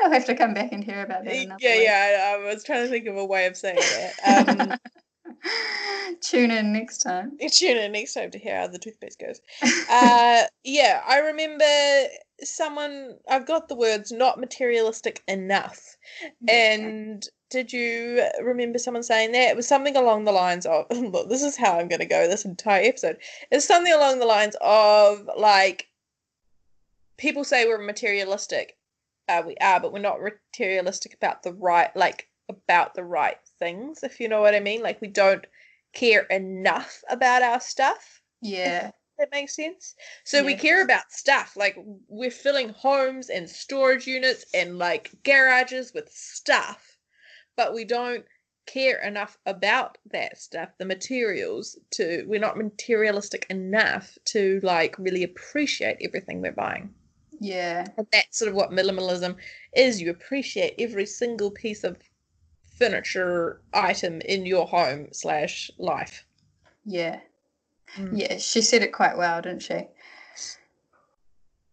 I'll have to come back and hear about that. Yeah, way. yeah. I, I, was trying to think of a way of saying that. Um, Tune in next time. Tune in next time to hear how the toothpaste goes. uh, yeah, I remember someone. I've got the words "not materialistic enough," and did you remember someone saying that? It was something along the lines of, look, this is how I'm going to go this entire episode. It's something along the lines of like, people say we're materialistic. Uh, we are, but we're not materialistic about the right, like, about the right things, if you know what I mean. Like we don't care enough about our stuff. Yeah. That makes sense. So yeah. we care about stuff. Like we're filling homes and storage units and like garages with stuff, but we don't care enough about that stuff, the materials to we're not materialistic enough to like really appreciate everything we're buying. Yeah. And that's sort of what minimalism is. You appreciate every single piece of furniture item in your home slash life. Yeah. Mm. Yeah, she said it quite well, didn't she?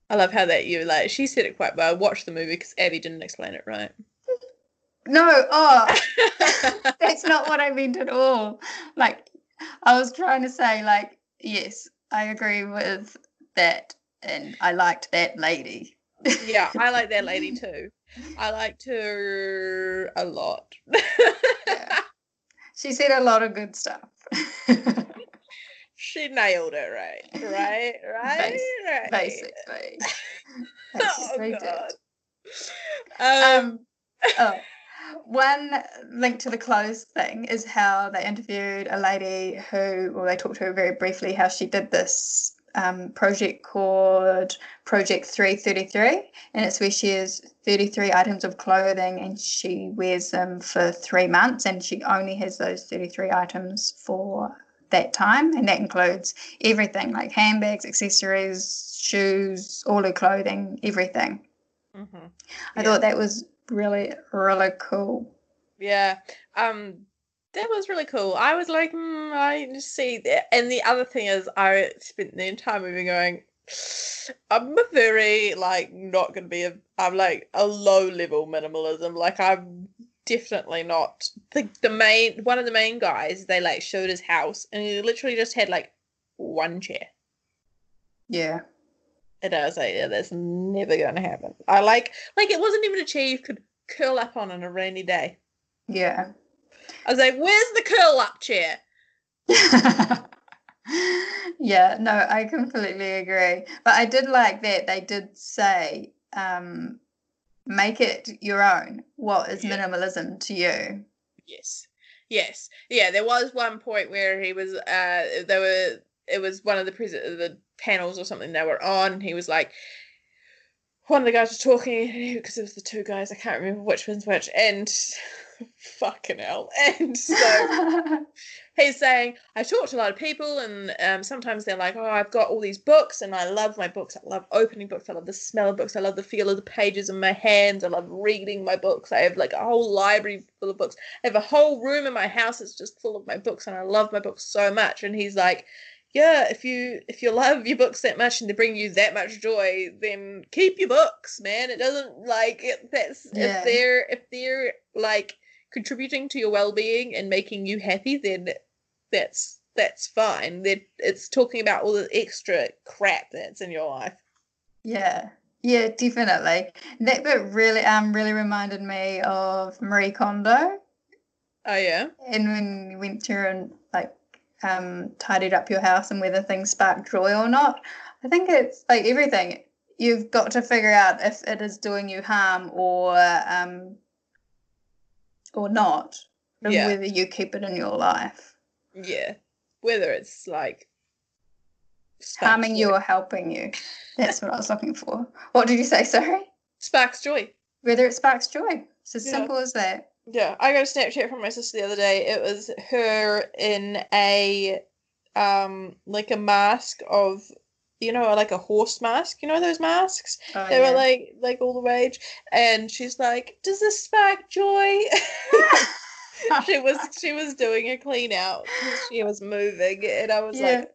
I love how that you like. She said it quite well. Watch the movie because Abby didn't explain it right. No, oh, that's not what I meant at all. Like, I was trying to say, like, yes, I agree with that, and I liked that lady. yeah, I like that lady too. I liked her a lot. yeah. She said a lot of good stuff. she nailed it right. Right? Right? Bas- right. Basically. Basically oh, God. Um, um, oh, one link to the clothes thing is how they interviewed a lady who, well, they talked to her very briefly how she did this um, project called Project 333, and it's where she has 33 items of clothing and she wears them for three months, and she only has those 33 items for that time, and that includes everything like handbags, accessories, shoes, all her clothing, everything. Mm-hmm. I thought that was really, really cool. Yeah. Um, that was really cool. I was like, mm, I see that. And the other thing is, I spent the entire movie going, I'm a very like not going to be a. I'm like a low level minimalism. Like I'm definitely not the the main one of the main guys. They like showed his house, and he literally just had like one chair. Yeah. And I was like, yeah, that's never going to happen. I like, like it wasn't even a chair you could curl up on on a rainy day. Yeah. I was like, where's the curl up chair? yeah, no, I completely agree. But I did like that they did say, um, make it your own. What is yeah. minimalism to you? Yes. Yes. Yeah, there was one point where he was uh there were it was one of the pres- the panels or something they were on. He was like one of the guys was talking because it was the two guys, I can't remember which one's which, and fucking hell. And so he's saying, I talk to a lot of people, and um, sometimes they're like, Oh, I've got all these books, and I love my books. I love opening books. I love the smell of books. I love the feel of the pages in my hands. I love reading my books. I have like a whole library full of books. I have a whole room in my house that's just full of my books, and I love my books so much. And he's like, yeah, if you if you love your books that much and they bring you that much joy, then keep your books, man. It doesn't like it, that's Yeah. if they're if they're like contributing to your well-being and making you happy, then that's that's fine. That it's talking about all the extra crap that's in your life. Yeah, yeah, definitely. That bit really um really reminded me of Marie Kondo, Oh yeah, and when you went through and like um tidied up your house and whether things spark joy or not. I think it's like everything. You've got to figure out if it is doing you harm or um or not, and Yeah. whether you keep it in your life. yeah. Whether it's like Harming sparks you or helping you. That's what I was looking for. What did you say? Sorry. sparks joy. Whether it sparks joy. It's as Yeah. simple as that. Yeah, I got a Snapchat from my sister the other day. It was her in a um like a mask of you know like a horse mask. You know those masks? Oh, They yeah. were like like all the rage. And she's like, "Does this spark joy?" she was she was doing a clean out. She was moving, and I was Yeah. like,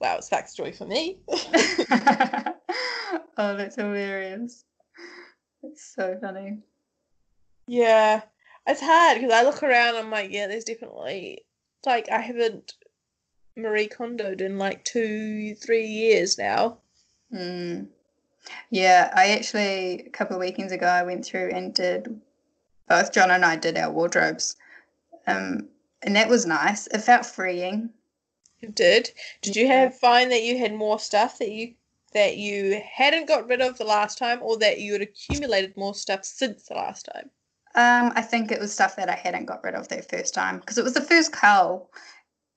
"Wow, it sparks joy for me." oh, that's hilarious. It's so funny. Yeah, it's hard because I look around. I'm like, yeah, there's definitely like I haven't Marie Kondoed in like two, three years now. Mm. Yeah, I actually, a couple of weekends ago, I went through and did, both John and I did our wardrobes. Um, and that was nice. It felt freeing. You did. Did you have find that you had more stuff that you that you hadn't got rid of the last time, or that you had accumulated more stuff since the last time? Um, I think it was stuff that I hadn't got rid of that first time because it was the first cull.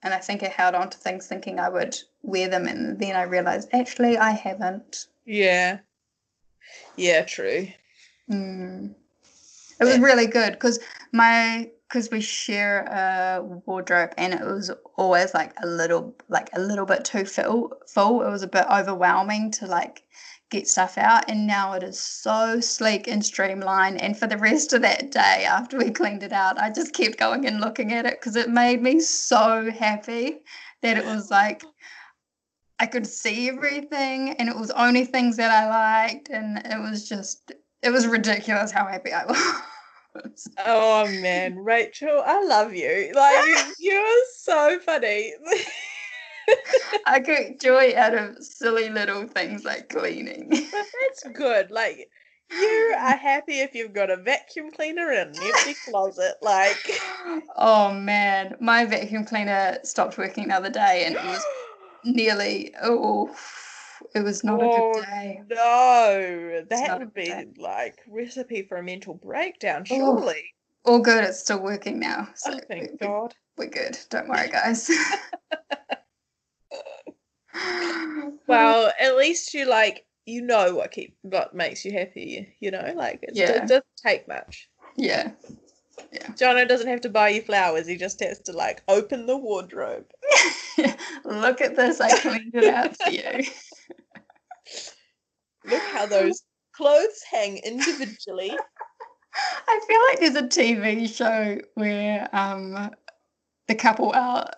And I think I held on to things thinking I would wear them. And then I realized actually I haven't. Yeah. Yeah. True. Mm. It was really good because my because we share a wardrobe and it was always like a little like a little bit too full full. It was a bit overwhelming to like get stuff out and now it is so sleek and streamlined and for the rest of that day after we cleaned it out I just kept going and looking at it because it made me so happy that it was like I could see everything and it was only things that I liked and it was just it was ridiculous how happy I was. Oh man, Rachel, I love you. Like you're so funny. I get joy out of silly little things like cleaning. But that's good. Like you are uh, happy if you've got a vacuum cleaner and an empty closet. Like oh man, my vacuum cleaner stopped working the other day and it was nearly oh it was not a Oh, good day. no, that would be day. like recipe for a mental breakdown. Oh, Surely. All good, it's still working now. So Oh, thank we- God. we're good. Don't worry, guys. Well, at least you like you know what keep what makes you happy. You know, like it, Yeah. it doesn't take much. yeah. Jono doesn't have to buy you flowers. He just has to like open the wardrobe. Look at this. I cleaned it out for you. Look how those clothes hang individually. I feel like there's a TV show where um the couple are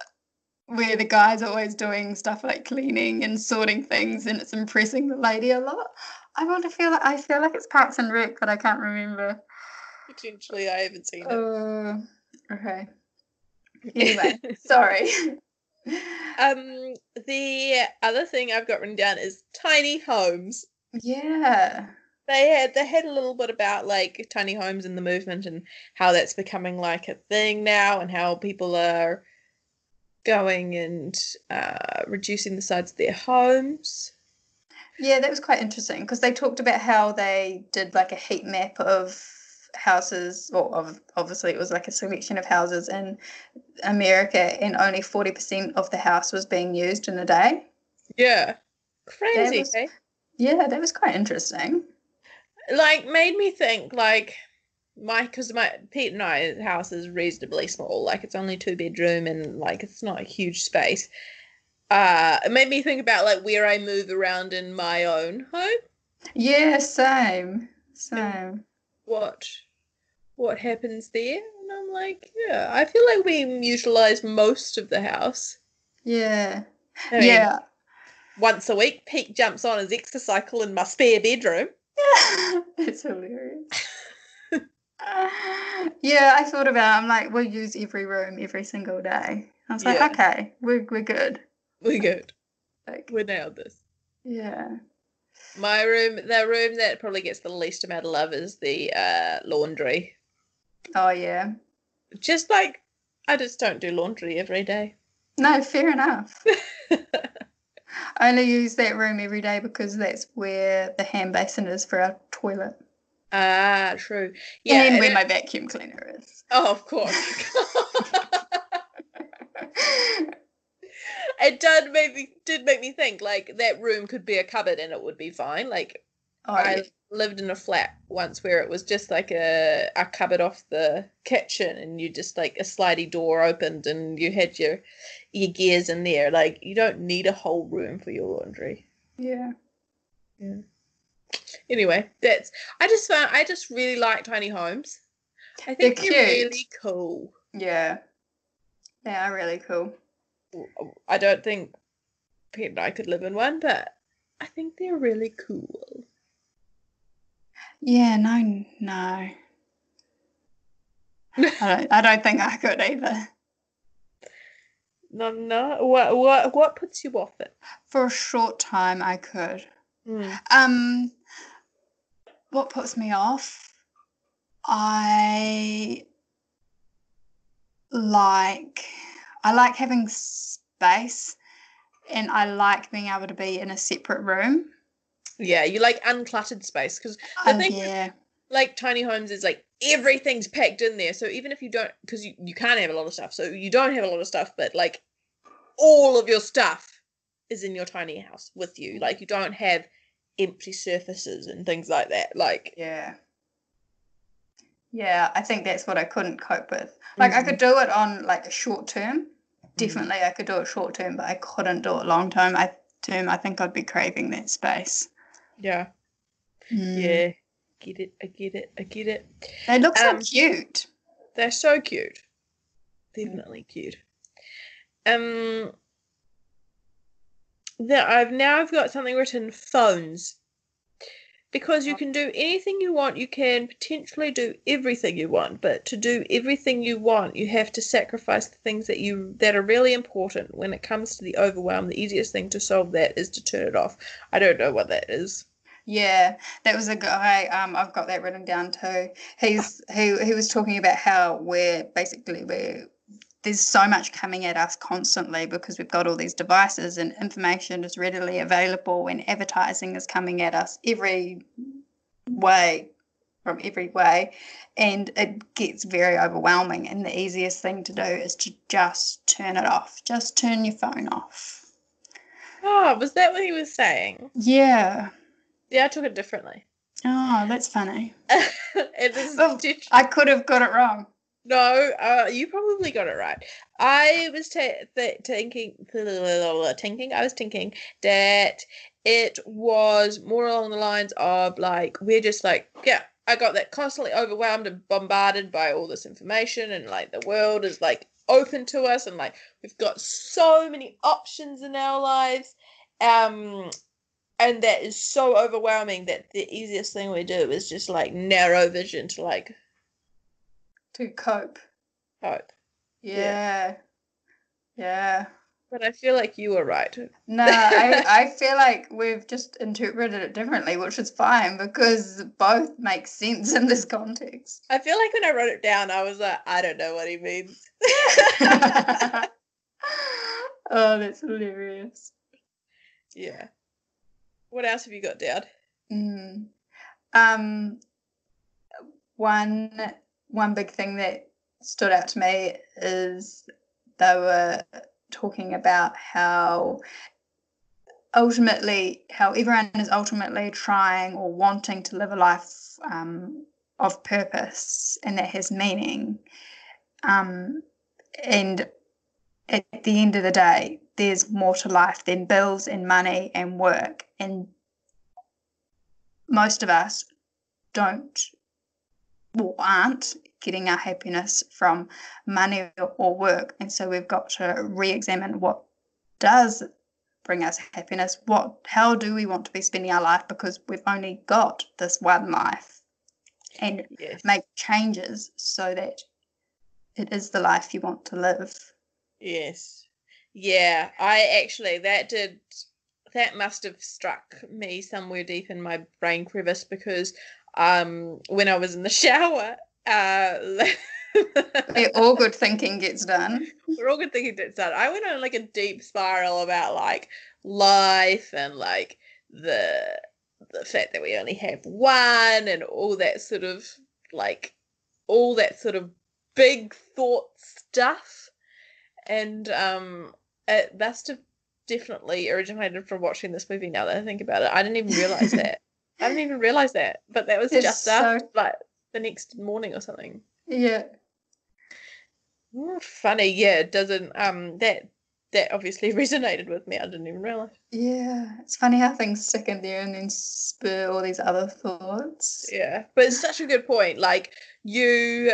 where the guy's always doing stuff like cleaning and sorting things and it's impressing the lady a lot. I want to feel like I feel like it's Parks and Rec, but I can't remember. Potentially, I haven't seen it. Uh, okay. Anyway, sorry. Um, the other thing I've got written down is tiny homes. yeah. They had they had a little bit about like tiny homes and the movement and how that's becoming like a thing now and how people are going and uh, reducing the size of their homes. Yeah, that was quite interesting because they talked about how they did like a heat map of houses, or of, obviously it was like a selection of houses in America, and only 40% of the house was being used in a day. Yeah. Crazy. was- eh? Yeah, that was quite interesting. Like made me think like my because my Pete and I house is reasonably small. Like it's only two bedroom and like it's not a huge space. Uh, it made me think about like where I move around in my own home. Yeah, same. Same. what what happens there and i'm like yeah i feel like we utilize most of the house Yeah. I mean, yeah. once a week pete jumps on his exercise exercycle in my spare bedroom it's hilarious. yeah, I thought about it. I'm like, we'll use every room every single day. I was Yeah. like, okay, we're, we're good. We're good Like, we nailed this yeah. my room the room that probably gets the least amount of love is the uh laundry Oh, yeah. just like i just don't do laundry every day No, fair enough. I only use that room every day because that's where the hand basin is for our toilet. Ah true yeah and where it- my vacuum cleaner is. oh of course it did make me did make me think like that room could be a cupboard and it would be fine. Like oh, I yeah. lived in a flat once where it was just like a a cupboard off the kitchen and you just like a slidey door opened and you had your your gears in there. Like you don't need a whole room for your laundry. Yeah. Yeah. Anyway, that's I just found I just really like tiny homes. I They're think they're, really cool. Yeah. They are really cool. I don't think Pete and I could live in one, but I think they're really cool. Yeah, no, no. I don't. I don't think I could either. No, no. What what what puts you off it? For a short time, I could. Hmm. Um, what puts me off? I like. I like having space, and I like being able to be in a separate room. Yeah, you like uncluttered space because I Oh, yeah, like tiny homes is like everything's packed in there. So even if you don't, because you, you can't have a lot of stuff, so you don't have a lot of stuff, but like all of your stuff is in your tiny house with you. Like you don't have empty surfaces and things like that. Like yeah, yeah. I think that's what I couldn't cope with. Like I Mhm. could do it on like a short term. Definitely, I could do it short term, but I couldn't do it long term. I term. I think I'd be craving that space. yeah, Mm. yeah. Get it, I get it, I get it. They look so Um, cute. They're so cute. Definitely cute. Um there I've now I've got something written phones. Because you can do anything you want, you can potentially do everything you want, but to do everything you want, you have to sacrifice the things that you that are really important. When it comes to the overwhelm, the easiest thing to solve that is to turn it off. I don't know what that is. Yeah, that was a guy. Um, I've got that written down too. He's he he was talking about how we're basically we're there's so much coming at us constantly because we've got all these devices and information is readily available and advertising is coming at us every way from every way. And it gets very overwhelming. And the easiest thing to do is to just turn it off. Just turn your phone off. Oh, was that what he was saying? yeah. Yeah, I took it differently. oh that's funny. It is i could have got it wrong No, uh, you probably got it right. I was ta- th- thinking, thinking, I was thinking that it was more along the lines of like we're just like, yeah, I got that constantly overwhelmed and bombarded by all this information, and like the world is like open to us, and like we've got so many options in our lives, um, and that is so overwhelming that the easiest thing we do is just like narrow vision to like to cope hope. Yeah. Yeah. But I feel like you were right. No, I, I feel like we've just interpreted it differently, which is fine because both make sense in this context. I feel like when I wrote it down, I was like, I don't know what he means. oh, that's hilarious. Yeah. What else have you got down? Mm. Um, one one big thing that stood out to me is they were talking about how ultimately how everyone is ultimately trying or wanting to live a life um, of purpose and that has meaning. Um, and at the end of the day there's more to life than bills and money and work. And most of us don't or aren't getting our happiness from money or work. And so we've got to re-examine what does bring us happiness. What how do we want to be spending our life? Because we've only got this one life. And yes. make changes so that it is the life you want to live. Yes. Yeah i actually that did that must have struck me somewhere deep in my brain crevice because um when i was in the shower uh all good thinking gets done. We're all good thinking gets done. I went on like a deep spiral about like life and like the the fact that we only have one and all that sort of like all that sort of big thought stuff. And um it must have definitely originated from watching this movie now that I think about it. I didn't even realize that. I didn't even realize that. But that was it's just so... after like the next morning or something. Yeah. funny, yeah. It doesn't um that that obviously resonated with me. I didn't even realize. Yeah, it's funny how things stick in there and then spur all these other thoughts. Yeah, but it's such a good point. Like you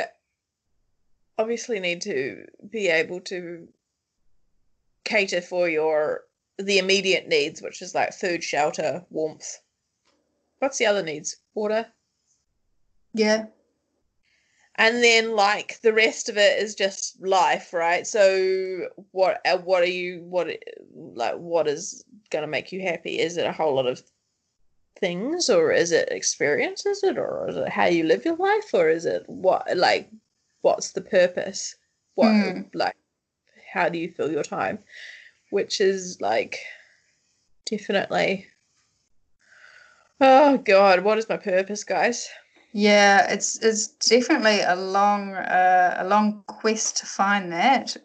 obviously need to be able to cater for your the immediate needs, which is like food, shelter, warmth. What's the other needs? Water. Yeah and then like the rest of it is just life right so what uh, what are you what like what is going to make you happy is it a whole lot of things or is it experiences it or is it how you live your life or is it what like what's the purpose what mm. like how do you fill your time which is like definitely oh god what is my purpose guys yeah, it's it's definitely a long uh, a long quest to find that.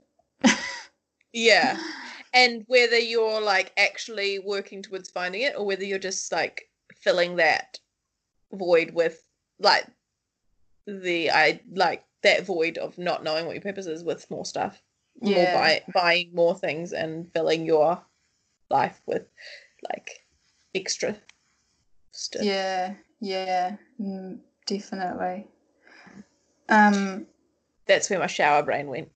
yeah. And whether you're like actually working towards finding it or whether you're just like filling that void with like the I like that void of not knowing what your purpose is with more stuff. Yeah. More buy, buying more things and filling your life with like extra stuff. Yeah, yeah. Mm definitely. Um, that's where my shower brain went.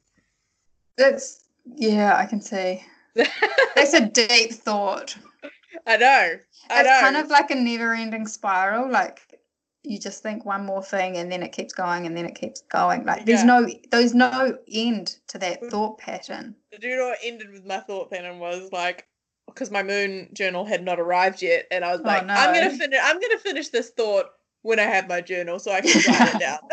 That's yeah, I can see. that's a deep thought. I know. I it's know. kind of like a never-ending spiral. Like you just think one more thing, and then it keeps going, and then it keeps going. Like there's yeah. no there's no end to that thought pattern. Do you know what ended with my thought pattern was like because my moon journal had not arrived yet, and I was oh, like, oh, no. I'm gonna finish. I'm gonna finish this thought when I have my journal so I can write it down.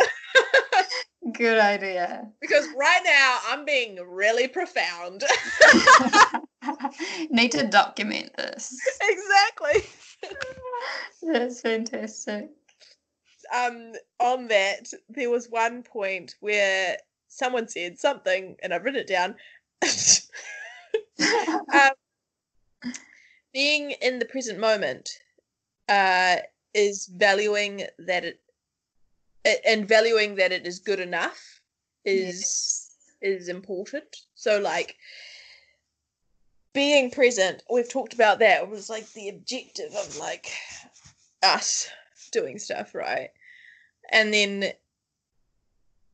Good idea. Because right now I'm being really profound. Need to document this. Exactly. That's fantastic. Um, on that, there was one point where someone said something, and I've written it down. um, being in the present moment uh, is valuing that it and valuing that it is good enough is yes. is important. So like being present, we've talked about that. It was like the objective of like us doing stuff, right? And then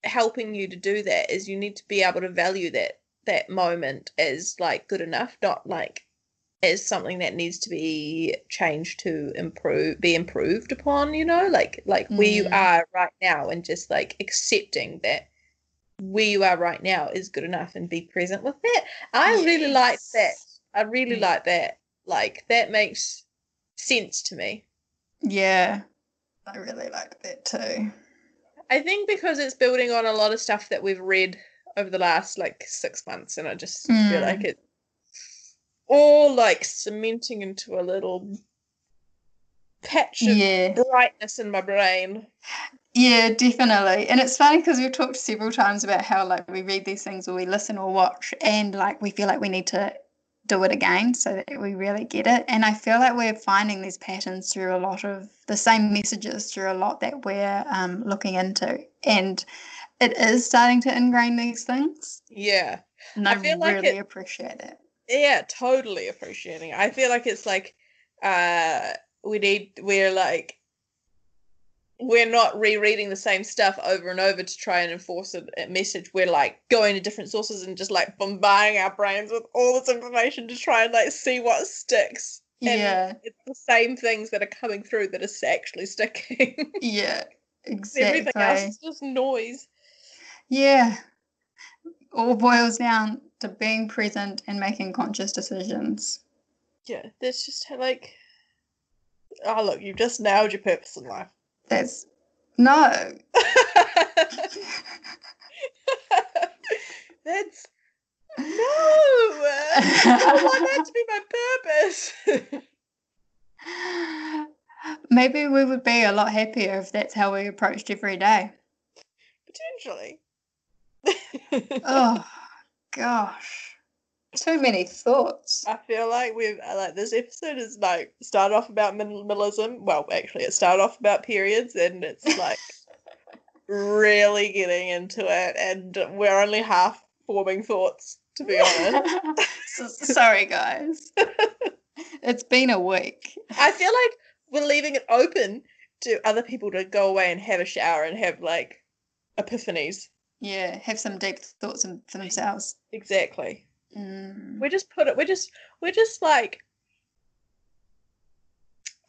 helping you to do that is you need to be able to value that that moment as like good enough, not like is something that needs to be changed to improve be improved upon you know like like mm. where you mm. are right now and just like accepting that where you are right now is good enough and be present with that i yes. really like that i really mm. like that like that makes sense to me yeah i really like that too i think because it's building on a lot of stuff that we've read over the last like six months and i just mm. feel like it all like cementing into a little patch of yeah. brightness in my brain. Yeah, definitely. And it's funny because we've talked several times about how like we read these things or we listen or watch and like we feel like we need to do it again so that we really get it. And I feel like we're finding these patterns through a lot of the same messages through a lot that we're um, looking into. And it is starting to ingrain these things. Yeah. And I, I feel really like it, appreciate it. Yeah, totally appreciating it. I feel like it's like uh we need we're like we're not rereading the same stuff over and over to try and enforce a, a, message. We're like going to different sources and just like bombarding our brains with all this information to try and like see what sticks. And yeah. It's the same things that are coming through that are actually sticking. yeah, exactly. Everything else is just noise. Yeah. All boils down to being present and making conscious decisions. Yeah, there's just like, oh, look, you've just nailed your purpose in life. That's no. That's no. I want that to be my purpose. Maybe we would be a lot happier if that's how we approached every day. Potentially. oh gosh So many thoughts. I feel like we've uh, like this episode is like started off about minimalism. Well, actually, it started off about periods, and it's like really getting into it, and we're only half forming thoughts, to be honest. Sorry, guys. it's been a week. I feel like we're leaving it open to other people to go away and have a shower and have like epiphanies. Yeah, have some deep thoughts for themselves. Exactly. Mm. We just put it. We're just we're just like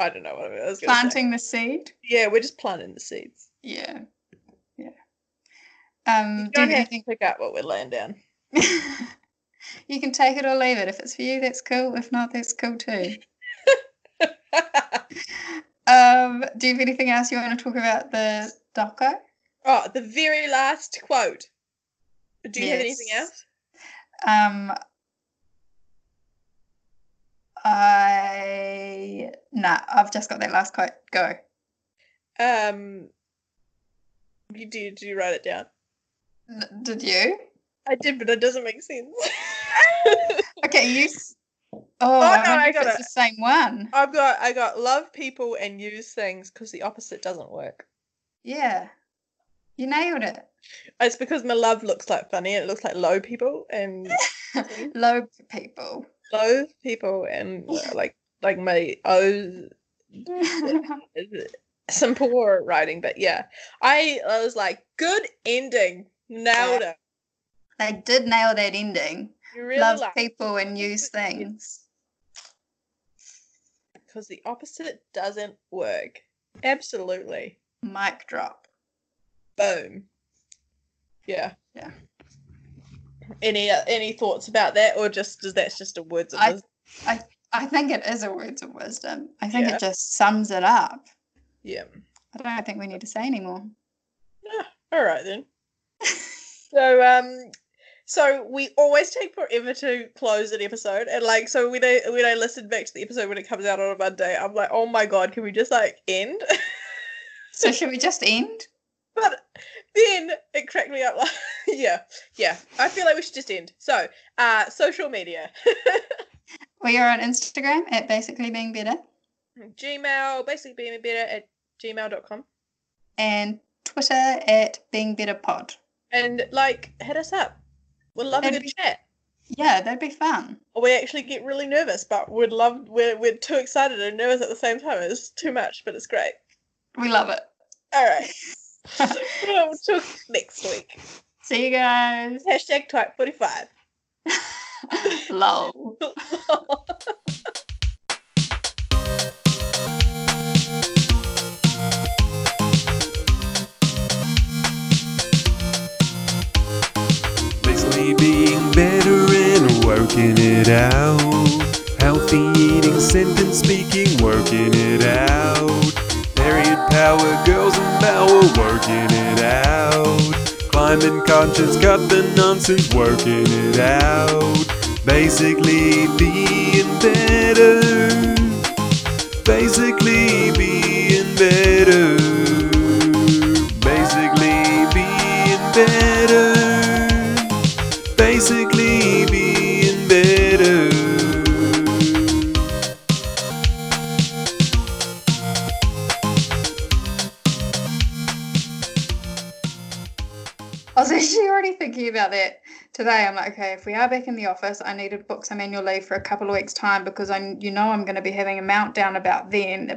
I don't know what I was planting say. the seed. Yeah, we're just planting the seeds. Yeah, yeah. Um, you don't do have to pick up what we're laying down. you can take it or leave it. If it's for you, that's cool. If not, that's cool too. um, do you have anything else you want to talk about the doco? Oh, the very last quote. Do you yes. have anything else? Um, I nah, I've just got that last quote. Go. Um, you did, did you write it down? N- did you? I did, but it doesn't make sense. okay, you. Oh, oh I no, I got it's it. the same one. I've got I got love people and use things because the opposite doesn't work. Yeah, you nailed it. It's because my love looks like funny. It looks like low people and low people. Low people and uh, like like my oh some poor writing, but yeah, I, I was like, good ending, nailed yeah. it. They did nail that ending. Really Love people and use things. Because the opposite doesn't work. Absolutely. Mic drop. Boom. Yeah. Yeah. Any uh, any thoughts about that, or just is that's just a words of I, wisdom? I I think it is a words of wisdom. I think yeah. it just sums it up. Yeah. I don't think we need to say anymore. Yeah. All right then. so um so we always take forever to close an episode, and like, so when I when I listen back to the episode when it comes out on a Monday, I'm like, oh my god, can we just like end? so should we just end? But then it cracked me up. Like, yeah, yeah. I feel like we should just end. So, uh, social media. we are on Instagram at basically being better. Gmail, basically being better at gmail.com. And Twitter at being better pod. And like, hit us up. We'd love that'd to be, chat. Yeah, that'd be fun. We actually get really nervous, but we'd love. We're we're too excited and nervous at the same time. It's too much, but it's great. We love it. All right. we'll talk next week. See you guys. Hashtag type 45. Lol. Basically being better and working it out. Healthy eating, sentence speaking, working it out. Power, girls and power, working it out. Climate conscious, cut the nonsense, working it out. Basically being better. Basically being better. About that today. I'm like, okay, if we are back in the office, I need to book some annual leave for a couple of weeks' time because I, you know, I'm going to be having a meltdown about then